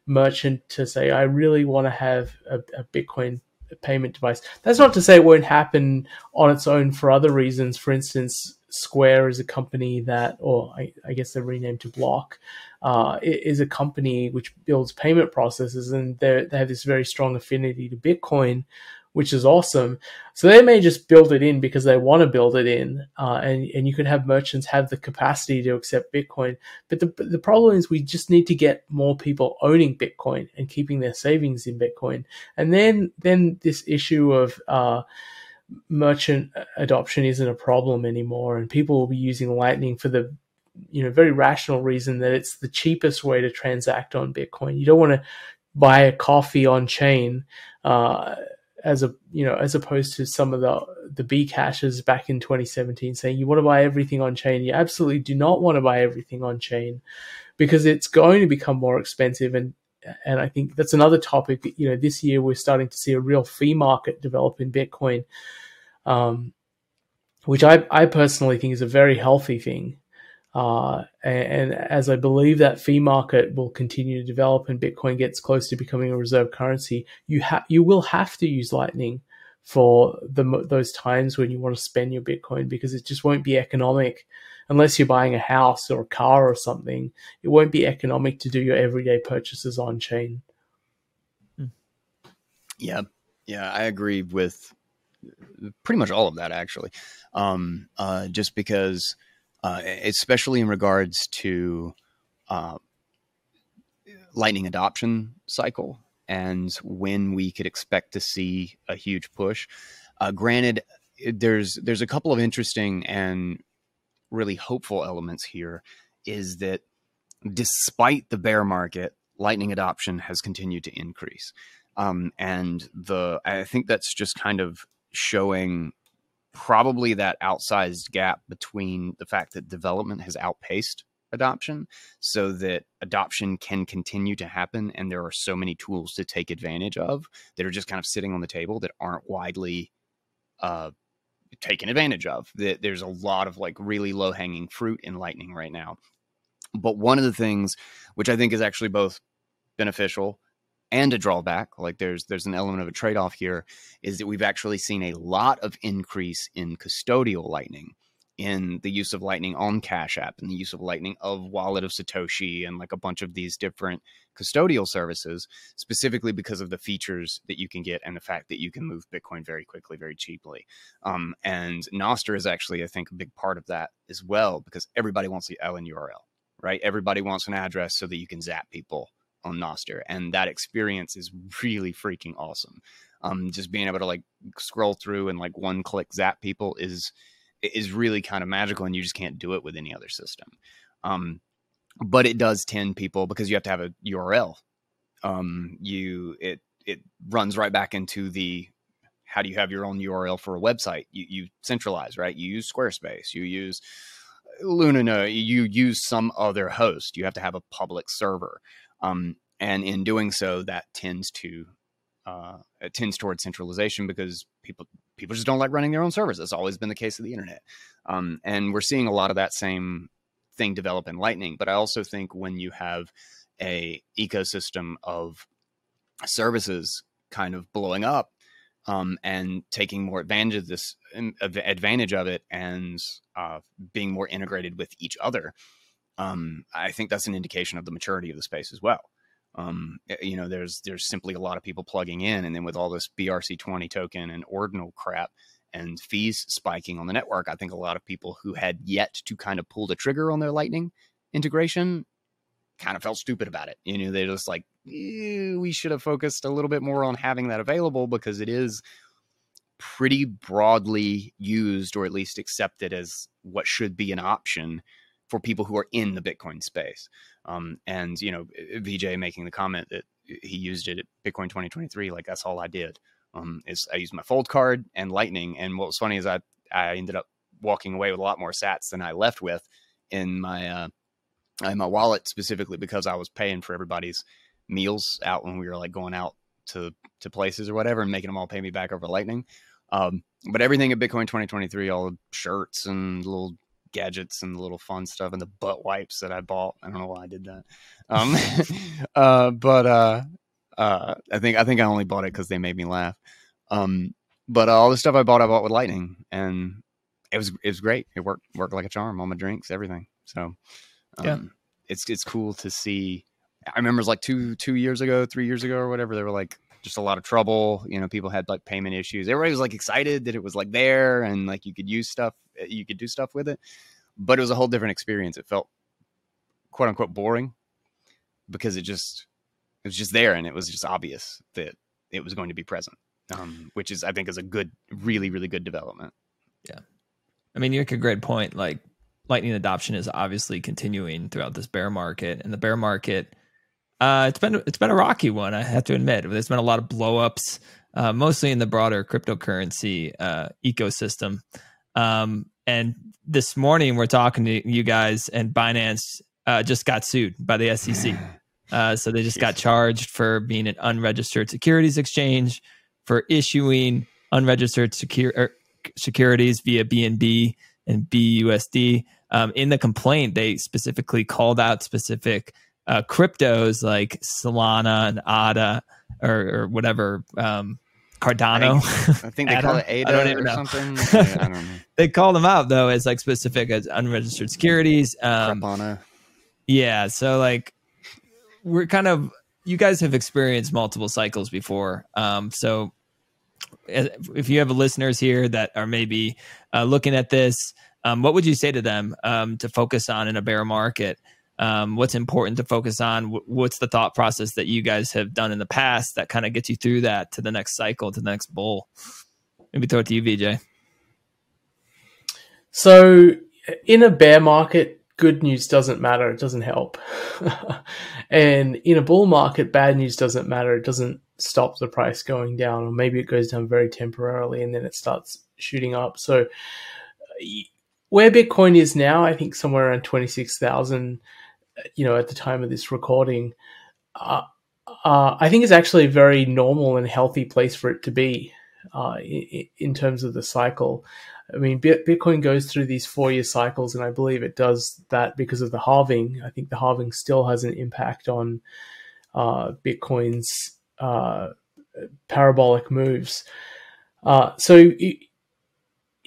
merchant to say, I really want to have a, a Bitcoin payment device. That's not to say it won't happen on its own for other reasons. For instance, Square is a company that, or I, I guess they're renamed to Block, uh, is a company which builds payment processes, and they have this very strong affinity to Bitcoin, which is awesome. So they may just build it in because they want to build it in, uh, and and you could have merchants have the capacity to accept Bitcoin. But the the problem is we just need to get more people owning Bitcoin and keeping their savings in Bitcoin, and then then this issue of uh, merchant adoption isn't a problem anymore, and people will be using Lightning for the you know very rational reason that it's the cheapest way to transact on Bitcoin. You don't want to buy a coffee on chain uh, as a you know as opposed to some of the the B caches back in 2017 saying you want to buy everything on chain. You absolutely do not want to buy everything on chain because it's going to become more expensive and and I think that's another topic. You know, this year we're starting to see a real fee market develop in Bitcoin, um, which I, I personally think is a very healthy thing. Uh, and, and, as I believe that fee market will continue to develop and Bitcoin gets close to becoming a reserve currency, you have you will have to use Lightning for the those times when you want to spend your Bitcoin because it just won't be economic unless you're buying a house or a car or something, it won't be economic to do your everyday purchases on chain. Hmm. Yeah, yeah, I agree with pretty much all of that actually. Um, uh, just because, uh, especially in regards to uh, Lightning adoption cycle and when we could expect to see a huge push. Uh, granted, there's there's a couple of interesting and really hopeful elements here is that despite the bear market, Lightning adoption has continued to increase. Um, and the I think that's just kind of showing probably that outsized gap between the fact that development has outpaced adoption so that adoption can continue to happen and there are so many tools to take advantage of that are just kind of sitting on the table that aren't widely uh, taken advantage of. That there's a lot of like really low hanging fruit in Lightning right now. But one of the things which I think is actually both beneficial and a drawback, like there's there's an element of a trade off here, is that we've actually seen a lot of increase in custodial Lightning in the use of Lightning on Cash App and the use of Lightning of Wallet of Satoshi and like a bunch of these different custodial services, specifically because of the features that you can get and the fact that you can move Bitcoin very quickly, very cheaply. Um, and Nostr is actually, I think, a big part of that as well because everybody wants the LN URL, right? Everybody wants an address so that you can zap people on Nostr, and that experience is really freaking awesome. Um, just being able to like scroll through and like one click zap people is is really kind of magical, and you just can't do it with any other system. Um, but it does tend people because you have to have a URL. Um, you it it runs right back into the how do you have your own URL for a website? You you centralize, right? You use Squarespace, you use Luna, you use some other host. You have to have a public server, um, and in doing so, that tends to uh, it tends towards centralization because people people just don't like running their own servers. That's always been the case of the internet, um, and we're seeing a lot of that same thing develop in Lightning. But I also think when you have a ecosystem of services kind of blowing up um, and taking more advantage of this advantage of it and uh, being more integrated with each other, um, I think that's an indication of the maturity of the space as well. Um, eh, you know, there's there's simply a lot of people plugging in, and then with all this BRC20 token and ordinal crap and fees spiking on the network, I think a lot of people who had yet to kind of pull the trigger on their Lightning integration kind of felt stupid about it. You know, they're just like, we should have focused a little bit more on having that available because it is pretty broadly used or at least accepted as what should be an option for people who are in the Bitcoin space. Um, and you know, Vijay making the comment that he used it at Bitcoin 2023, like that's all I did. Um, is I used my fold card and Lightning, and what was funny is I I ended up walking away with a lot more Sats than I left with in my uh, in my wallet specifically because I was paying for everybody's meals out when we were like going out to to places or whatever and making them all pay me back over Lightning. Um, but everything at Bitcoin 2023, all the shirts and little gadgets and the little fun stuff and the butt wipes that I bought. I don't know why I did that. [laughs] Um, [laughs] uh, but uh, uh, I think I think I only bought it because they made me laugh. Um, but all the stuff I bought, I bought with Lightning, and it was it was great. It worked worked like a charm. All my drinks, everything. So um, yeah, it's it's cool to see. I remember it was like two two years ago, three years ago, or whatever. They were like just a lot of trouble. You know, people had like payment issues. Everybody was like excited that it was like there and like you could use stuff, you could do stuff with it. But it was a whole different experience. It felt quote unquote boring because it just it was just there and it was just obvious that it was going to be present. Um, which is I think is a good, really, really good development. Yeah. I mean, you make a great point. Like lightning adoption is obviously continuing throughout this bear market, and the bear market, uh, it's been it's been a rocky one. I have to admit, there's been a lot of blowups, uh, mostly in the broader cryptocurrency uh, ecosystem. Um, and this morning, we're talking to you guys, and Binance uh, just got sued by the SEC. Uh, so they just got charged for being an unregistered securities exchange, for issuing unregistered secure, er, securities via BNB and BUSD. Um, in the complaint, they specifically called out specific uh, cryptos like Solana and ADA or, or whatever. Um, Cardano. I think, I think they [laughs] call it ADA I don't even or know. something. [laughs] I don't know. they call them out though as like specific as unregistered securities. Um, Yeah, so like we're kind of you guys have experienced multiple cycles before. Um, so if you have listeners here that are maybe uh, looking at this, um, what would you say to them um, to focus on in a bear market? Um, what's important to focus on? What's the thought process that you guys have done in the past that kind of gets you through that to the next cycle, to the next bull? Maybe throw it to you, Vijay. So, in a bear market, good news doesn't matter. It doesn't help. [laughs] and in a bull market, bad news doesn't matter. It doesn't stop the price going down, or maybe it goes down very temporarily and then it starts shooting up. So where Bitcoin is now, I think somewhere around twenty six thousand. You know, at the time of this recording, uh, uh, I think it's actually a very normal and healthy place for it to be uh, in, in, terms of the cycle. I mean, Bitcoin goes through these four year cycles, and I believe it does that because of the halving. I think the halving still has an impact on uh, Bitcoin's uh, parabolic moves. Uh, so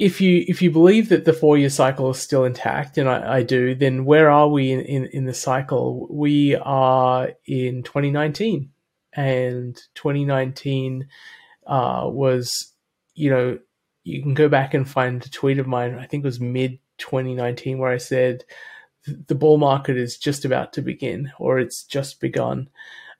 if you if you believe that the four year cycle is still intact, and I, I do, then where are we in, in, in, the cycle? We are in 2019, and 2019 uh, was, you know, you can go back and find a tweet of mine. I think it was mid 2019 where I said the bull market is just about to begin, or it's just begun.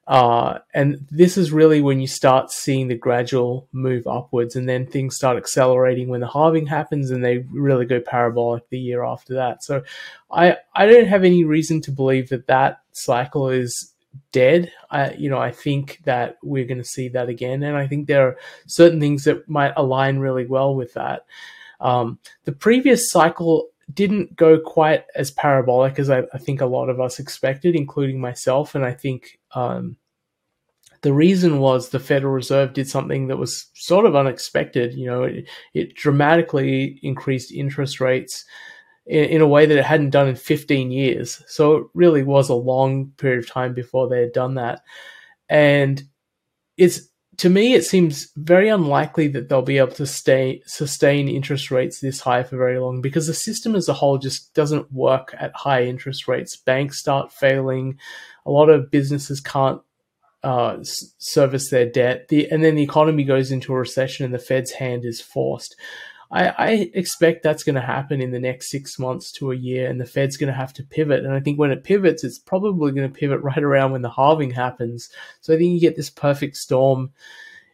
Uh, and this is really when you start seeing the gradual move upwards, and then things start accelerating when the halving happens, and they really go parabolic the year after that. So, I I don't have any reason to believe that that cycle is dead. I you know I think that we're going to see that again, and I think there are certain things that might align really well with that. Um, the previous cycle didn't go quite as parabolic as I, I, think a lot of us expected, including myself. And I think um, the reason was the Federal Reserve did something that was sort of unexpected. You know, it, it dramatically increased interest rates in, in, a way that it hadn't done in 15 years. So it really was a long period of time before they had done that. And it's to me, it seems very unlikely that they'll be able to stay sustain interest rates this high for very long because the system as a whole just doesn't work at high interest rates. Banks start failing, a lot of businesses can't uh, service their debt, the, and then the economy goes into a recession and the Fed's hand is forced. I, I expect that's going to happen in the next six months to a year, and the Fed's going to have to pivot. And I think when it pivots, it's probably going to pivot [laughs] right around when the halving happens. So I think you get this perfect storm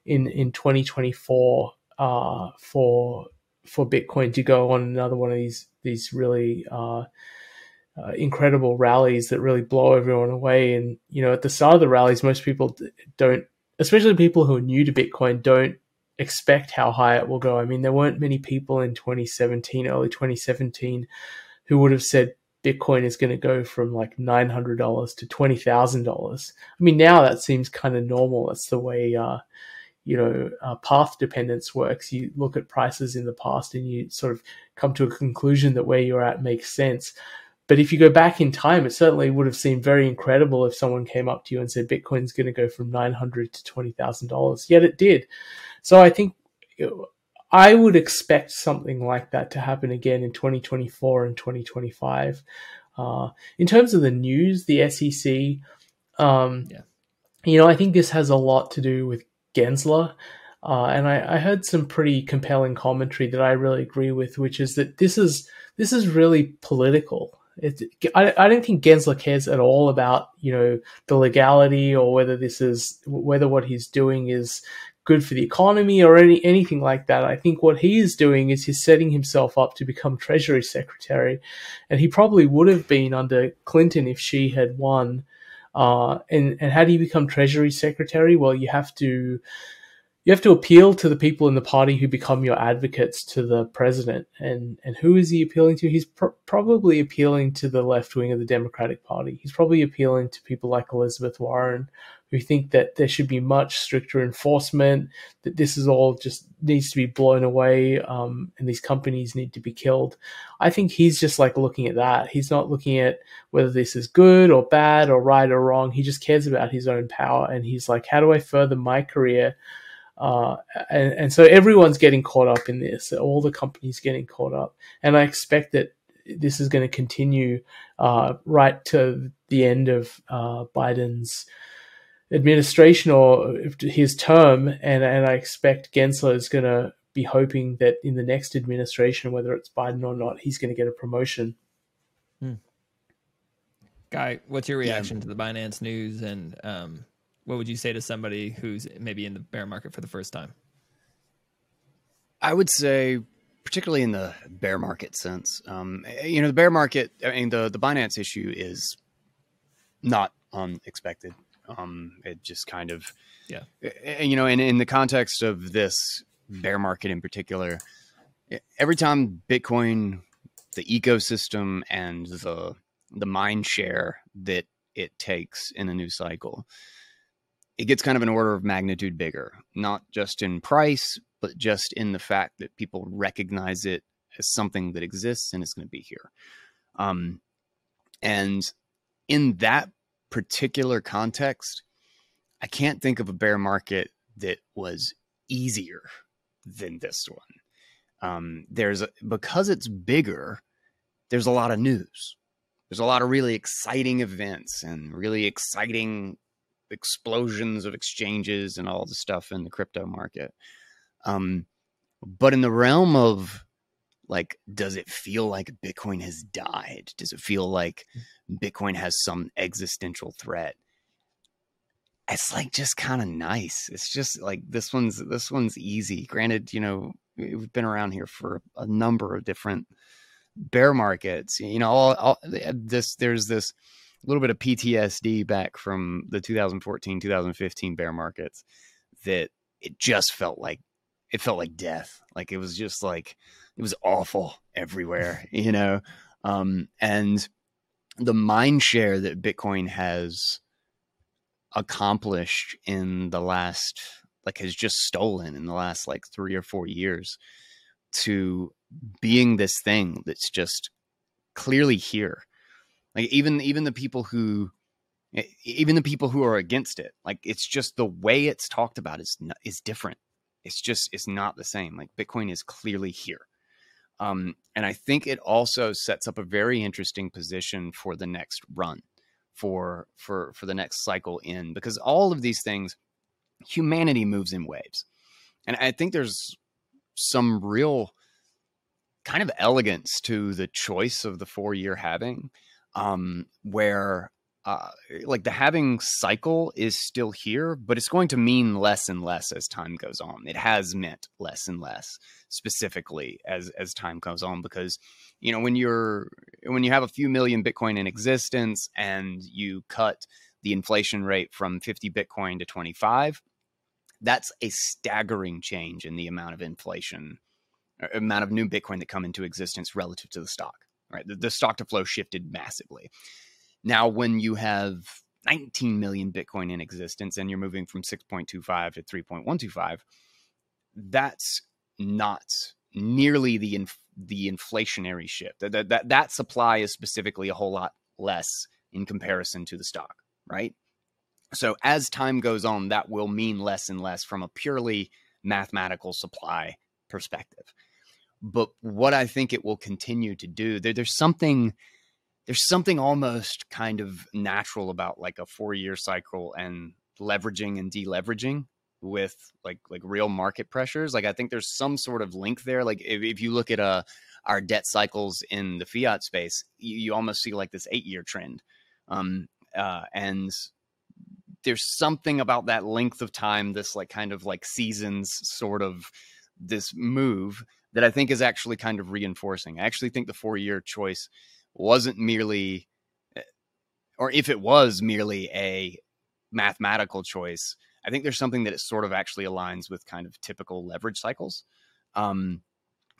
in in 2024 uh, for for Bitcoin to go on another one of these these really uh, uh, incredible rallies that really blow everyone away. And you know, at the start of the rallies, most people don't, especially people who are new to Bitcoin, don't expect how high it will go. I mean, there weren't many people in 2017, early 2017, who would have said Bitcoin is going to go from like $900 to $20,000. I mean, now that seems kind of normal. That's the way, uh, you know, uh, path dependence works. You look at prices in the past and you sort of come to a conclusion that where you're at makes sense. But if you go back in time, it certainly would have seemed very incredible if someone came up to you and said Bitcoin's going to go from nine hundred to twenty thousand dollars. Yet it did. So I think I would expect something like that to happen again in 2024 and 2025. Uh, in terms of the news, the SEC, um, yeah. you know, I think this has a lot to do with Gensler. Uh, and I, I, heard some pretty compelling commentary that I really agree with, which is that this is this is really political. I, I don't think Gensler cares at all about you know the legality or whether this is whether what he's doing is good for the economy or any anything like that. I think what he is doing is he's setting himself up to become Treasury Secretary, and he probably would have been under Clinton if she had won. Uh, and and how do you become Treasury Secretary? Well, you have to you have to appeal to the people in the party who become your advocates to the president. And and who is he appealing to? He's pr- probably appealing to the left wing of the Democratic Party. He's probably appealing to people like Elizabeth Warren, who think that there should be much stricter enforcement, that this is all just needs to be blown away, um, and these companies need to be killed. I think he's just like looking at that. He's not looking at whether this is good or bad or right or wrong. He just cares about his own power, and he's like, how do I further my career? Uh, and, and so everyone's getting caught up in this. All the companies getting caught up, and I expect that this is going to continue uh, right to the end of uh, Biden's administration or his term, and and I expect Gensler is going to be hoping that in the next administration, whether it's Biden or not, he's going to get a promotion. Hmm. Guy, what's your reaction yeah. to the Binance news and um, what would you say to somebody who's maybe in the bear market for the first time? I would say, particularly in the bear market sense, um, you know, the bear market, I mean, the, the Binance issue is not unexpected. Um, it just kind of, yeah, you know, and in the context of this bear market in particular, every time Bitcoin, the ecosystem, and the the mind share that it takes in a new cycle, it gets kind of an order of magnitude bigger, not just in price, but just in the fact that people recognize it as something that exists and it's going to be here. Um, and in that particular context, I can't think of a bear market that was easier than this one. Um, there's a, because it's bigger, there's a lot of news. There's a lot of really exciting events and really exciting explosions of exchanges and all the stuff in the crypto market. Um, but in the realm of like, does it feel like Bitcoin has died? Does it feel like Bitcoin has some existential threat? It's like just kind of nice. It's just like this one's this one's easy. Granted, you know, we've been around here for a number of different bear markets. You know, all, all this there's this little bit of PTSD back from the 2014, 2015 bear markets that it just felt like it felt like death. Like it was just like it was awful everywhere, [laughs] you know. Um, and the mind share that Bitcoin has accomplished in the last like has just stolen in the last like 3 or 4 years to being this thing that's just clearly here like even even the people who even the people who are against it, like it's just the way it's talked about is is different. It's just it's not the same. Like Bitcoin is clearly here. Um, and I think it also sets up a very interesting position for the next run, for for for the next cycle in, because all of these things, humanity moves in waves, and I think there's some real kind of elegance to the choice of the four year halving um, where uh, like the halving cycle is still here, but it's going to mean less and less as time goes on. It has meant less and less specifically as as time goes on because you know when you're when you have a few million Bitcoin in existence and you cut the inflation rate from 50 Bitcoin to 25, that's a staggering change in the amount of inflation, uh, amount of new Bitcoin that come into existence relative to the stock right? The, the stock to flow shifted massively. Now, when you have 19 million Bitcoin in existence and you're moving from 6.25 to 3.125, that's not nearly the inf- the inflationary shift. That, that that supply is specifically a whole lot less in comparison to the stock, right? So as time goes on, that will mean less and less from a purely mathematical supply perspective. But what I think it will continue to do, there, there's something there's something almost kind of natural about like a four year cycle and leveraging and deleveraging with like like real market pressures. Like I think there's some sort of link there. Like if, if you look at uh our debt cycles in the fiat space, you, you almost see like this eight year trend. Um, uh, and there's something about that length of time, this like kind of like seasons sort of this move that I think is actually kind of reinforcing. I actually think the four year choice wasn't merely, eh, or if it was merely a mathematical choice, I think there's something that it sort of actually aligns with kind of typical leverage cycles. Um,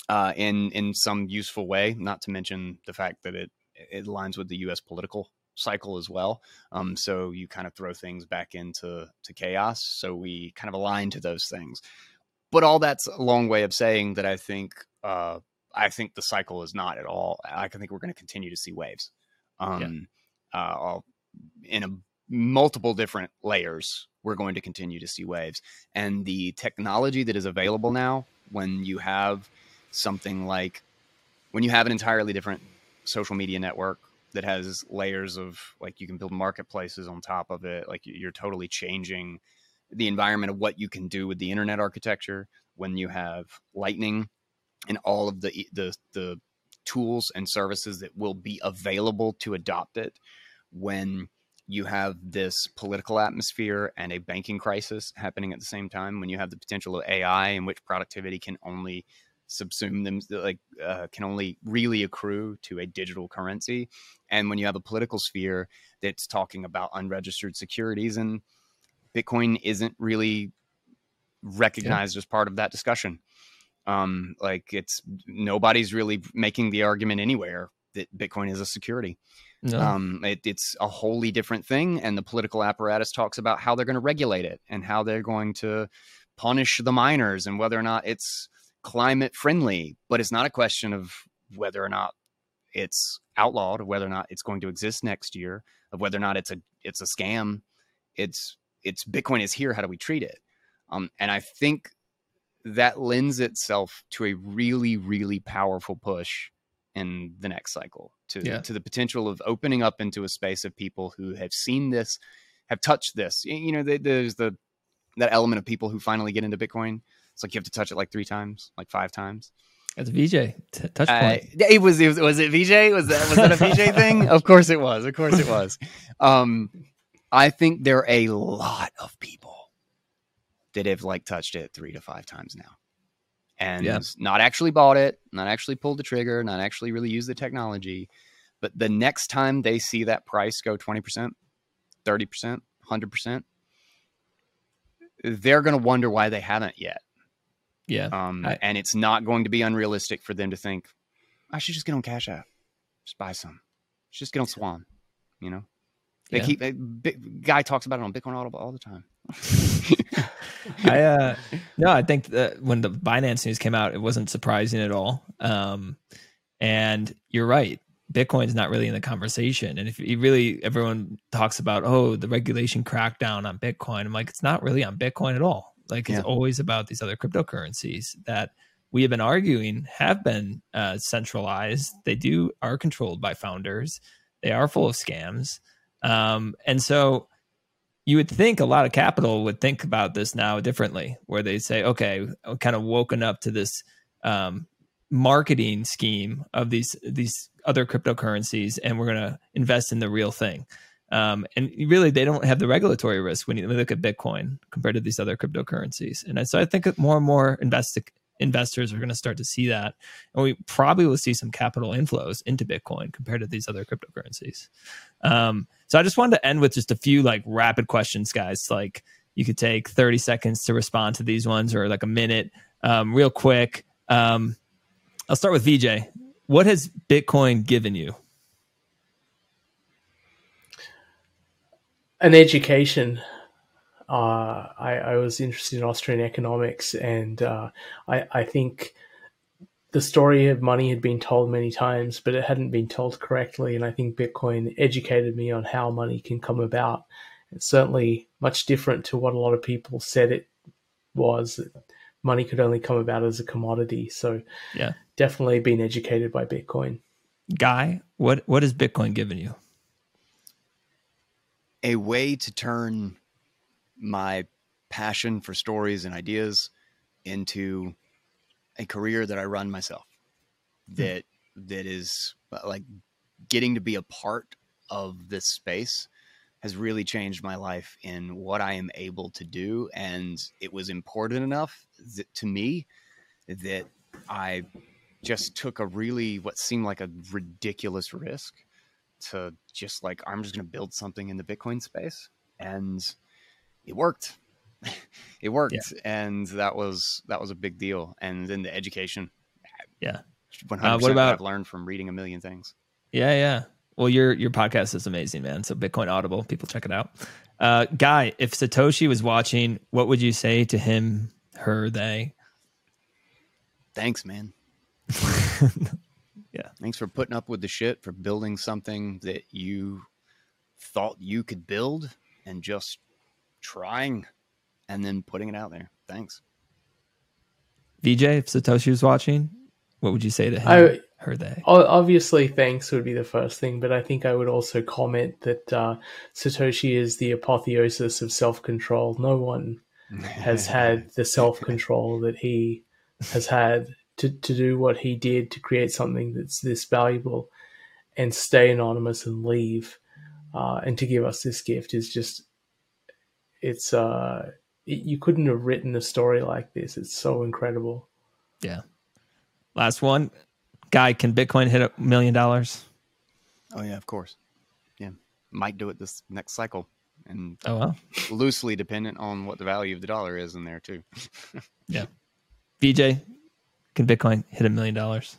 uh, in in some useful way. Not to mention the fact that it it aligns with the U.S. political cycle as well. Um, so you kind of throw things back into to chaos. So we kind of align to those things. But all that's a long way of saying that I think uh, I think the cycle is not at all. I think we're going to continue to see waves. Um, yeah. uh, in a multiple different layers, we're going to continue to see waves. And the technology that is available now, when you have something like when you have an entirely different social media network that has layers of like you can build marketplaces on top of it like you're totally changing the environment of what you can do with the internet architecture when you have lightning and all of the the the tools and services that will be available to adopt it. When you have this political atmosphere and a banking crisis happening at the same time when you have the potential of AI in which productivity can only subsume them like uh, can only really accrue to a digital currency. And when you have a political sphere that's talking about unregistered securities and bitcoin isn't really recognized yeah. as part of that discussion um like it's nobody's really making the argument anywhere that bitcoin is a security no. um it, it's a wholly different thing and the political apparatus talks about how they're going to regulate it and how they're going to punish the miners and whether or not it's climate friendly, but it's not a question of whether or not it's outlawed, or whether or not it's going to exist next year, of whether or not it's a it's a scam. It's it's Bitcoin is here. How do we treat it? Um, and I think that lends itself to a really really powerful push in the next cycle to yeah. to the potential of opening up into a space of people who have seen this, have touched this. You know, there's the that element of people who finally get into Bitcoin it's like you have to touch it like three times, like five times. That's Vijay t- touch point. Uh, it was, it was was it Vijay? Was that was that a Vijay [laughs] thing? Of course it was. Of course it was. Um, I think there are a lot of people that have like touched it three to five times now, and yeah. not actually bought it, not actually pulled the trigger, not actually really used the technology. But the next time they see that price go twenty percent, thirty percent, hundred percent, they're going to wonder why they haven't yet yeah. Um, I, and it's not going to be unrealistic for them to think, I should just get on Cash App, just buy some, just get on Swan. You know, they yeah. keep a, guy talks about it on Bitcoin Audible all the time. [laughs] I uh no, I think that when the Binance news came out, it wasn't surprising at all. Um, and you're right. Bitcoin's not really in the conversation. And if you really everyone talks about, oh, the regulation crackdown on Bitcoin, I'm like, it's not really on Bitcoin at all. Like yeah. it's always about these other cryptocurrencies that we have been arguing have been uh, centralized. They do are controlled by founders. They are full of scams, um, and so you would think a lot of capital would think about this now differently, where they say, okay, I'm kind of woken up to this um, marketing scheme of these these other cryptocurrencies, and we're going to invest in the real thing. Um, and really, they don't have the regulatory risk when you look at Bitcoin compared to these other cryptocurrencies. And so I think more and more invest- investors are going to start to see that. And we probably will see some capital inflows into Bitcoin compared to these other cryptocurrencies. Um, so I just wanted to end with just a few like rapid questions, guys. Like you could take 30 seconds to respond to these ones or like a minute, um, real quick. Um, I'll start with Vijay. What has Bitcoin given you? an education. Uh, I, I, was interested in Austrian economics, and uh, I, I, think the story of money had been told many times, but it hadn't been told correctly. And I think Bitcoin educated me on how money can come about. It's certainly much different to what a lot of people said it was money could only come about as a commodity. So yeah, definitely been educated by Bitcoin. Guy, what what has Bitcoin given you? A way to turn my passion for stories and ideas into a career that I run myself. Hmm. That that is uh, like getting to be a part of this space has really changed my life in what I am able to do. And it was important enough that, to me that I just took a really, what seemed like a ridiculous risk to just like, I'm just going to build something in the Bitcoin space. And it worked. [laughs] it worked. Yeah. And that was, that was a big deal. And then the education. Yeah. 100% uh, what about, I've learned from reading a million things. Yeah. Yeah. Well, your your podcast is amazing, man. So Bitcoin Audible, people check it out. Uh, Guy, if Satoshi was watching, what would you say to him, her, they? Thanks, man. [laughs] yeah. Thanks for putting up with the shit, for building something that you thought you could build and just trying and then putting it out there. Thanks. Vijay, if Satoshi was watching, what would you say to him? I, her they? Obviously, thanks would be the first thing, but I think I would also comment that uh, Satoshi is the apotheosis of self control. No one has had [laughs] the self control that he has had to, to do what he did to create something that's this valuable and stay anonymous and leave uh, and to give us this gift is just it's uh it, you couldn't have written a story like this it's so incredible yeah last one Guy, can Bitcoin hit a million dollars? Oh yeah, of course. Yeah, might do it this next cycle, and oh well, loosely dependent on what the value of the dollar is in there too. [laughs] yeah, Vijay, can Bitcoin hit a million dollars?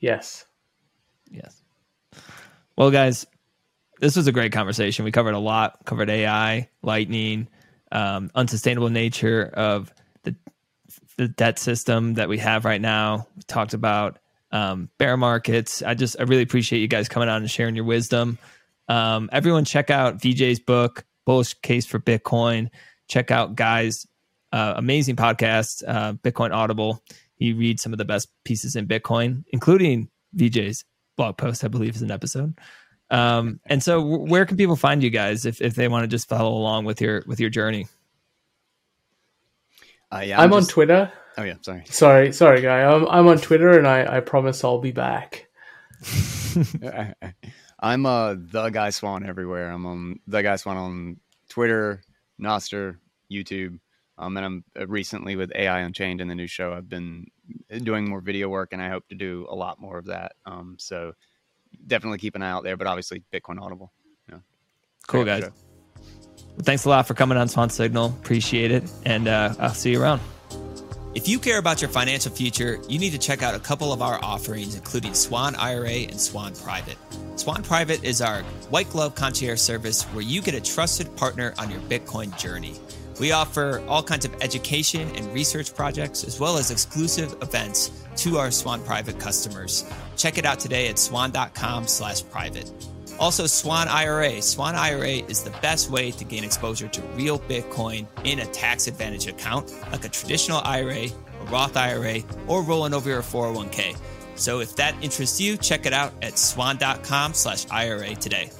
Yes. Yes. Well, guys, this was a great conversation. We covered a lot. Covered AI, Lightning, um, unsustainable nature of the the debt system that we have right now. We talked about um, bear markets. I just I really appreciate you guys coming on and sharing your wisdom. Um, everyone, check out Vijay's book, Bullish Case for Bitcoin. Check out Guy's uh, amazing podcast, uh, Bitcoin Audible. He reads some of the best pieces in Bitcoin, including Vijay's blog post. I believe is an episode. Um, and so, where can people find you guys if, if they want to just follow along with your with your journey? Uh, yeah, I'm, I'm just... on Twitter Oh yeah, sorry. Sorry, sorry, guy. I'm I'm on Twitter, and I I promise I'll be back. [laughs] [laughs] I'm uh the Guy Swann everywhere. I'm on the Guy Swann on Twitter, Nostr, YouTube. Um, and I'm uh, recently with AI Unchained in the new show. I've been doing more video work, and I hope to do a lot more of that. Um, so definitely keep an eye out there. But obviously, Bitcoin Audible. Yeah. Cool guys. Well, thanks a lot for coming on Swan Signal. Appreciate it, and uh, I'll see you around. If you care about your financial future, you need to check out a couple of our offerings, including Swan IRA and Swan Private. Swan Private is our white glove concierge service where you get a trusted partner on your Bitcoin journey. We offer all kinds of education and research projects, as well as exclusive events to our Swan Private customers. Check it out today at swan.com slash private. Also, Swan IRA. Swan IRA is the best way to gain exposure to real Bitcoin in a tax advantage account, like a traditional IRA, a Roth IRA, or rolling over your 401k. So if that interests you, check it out at swan.com slash IRA today.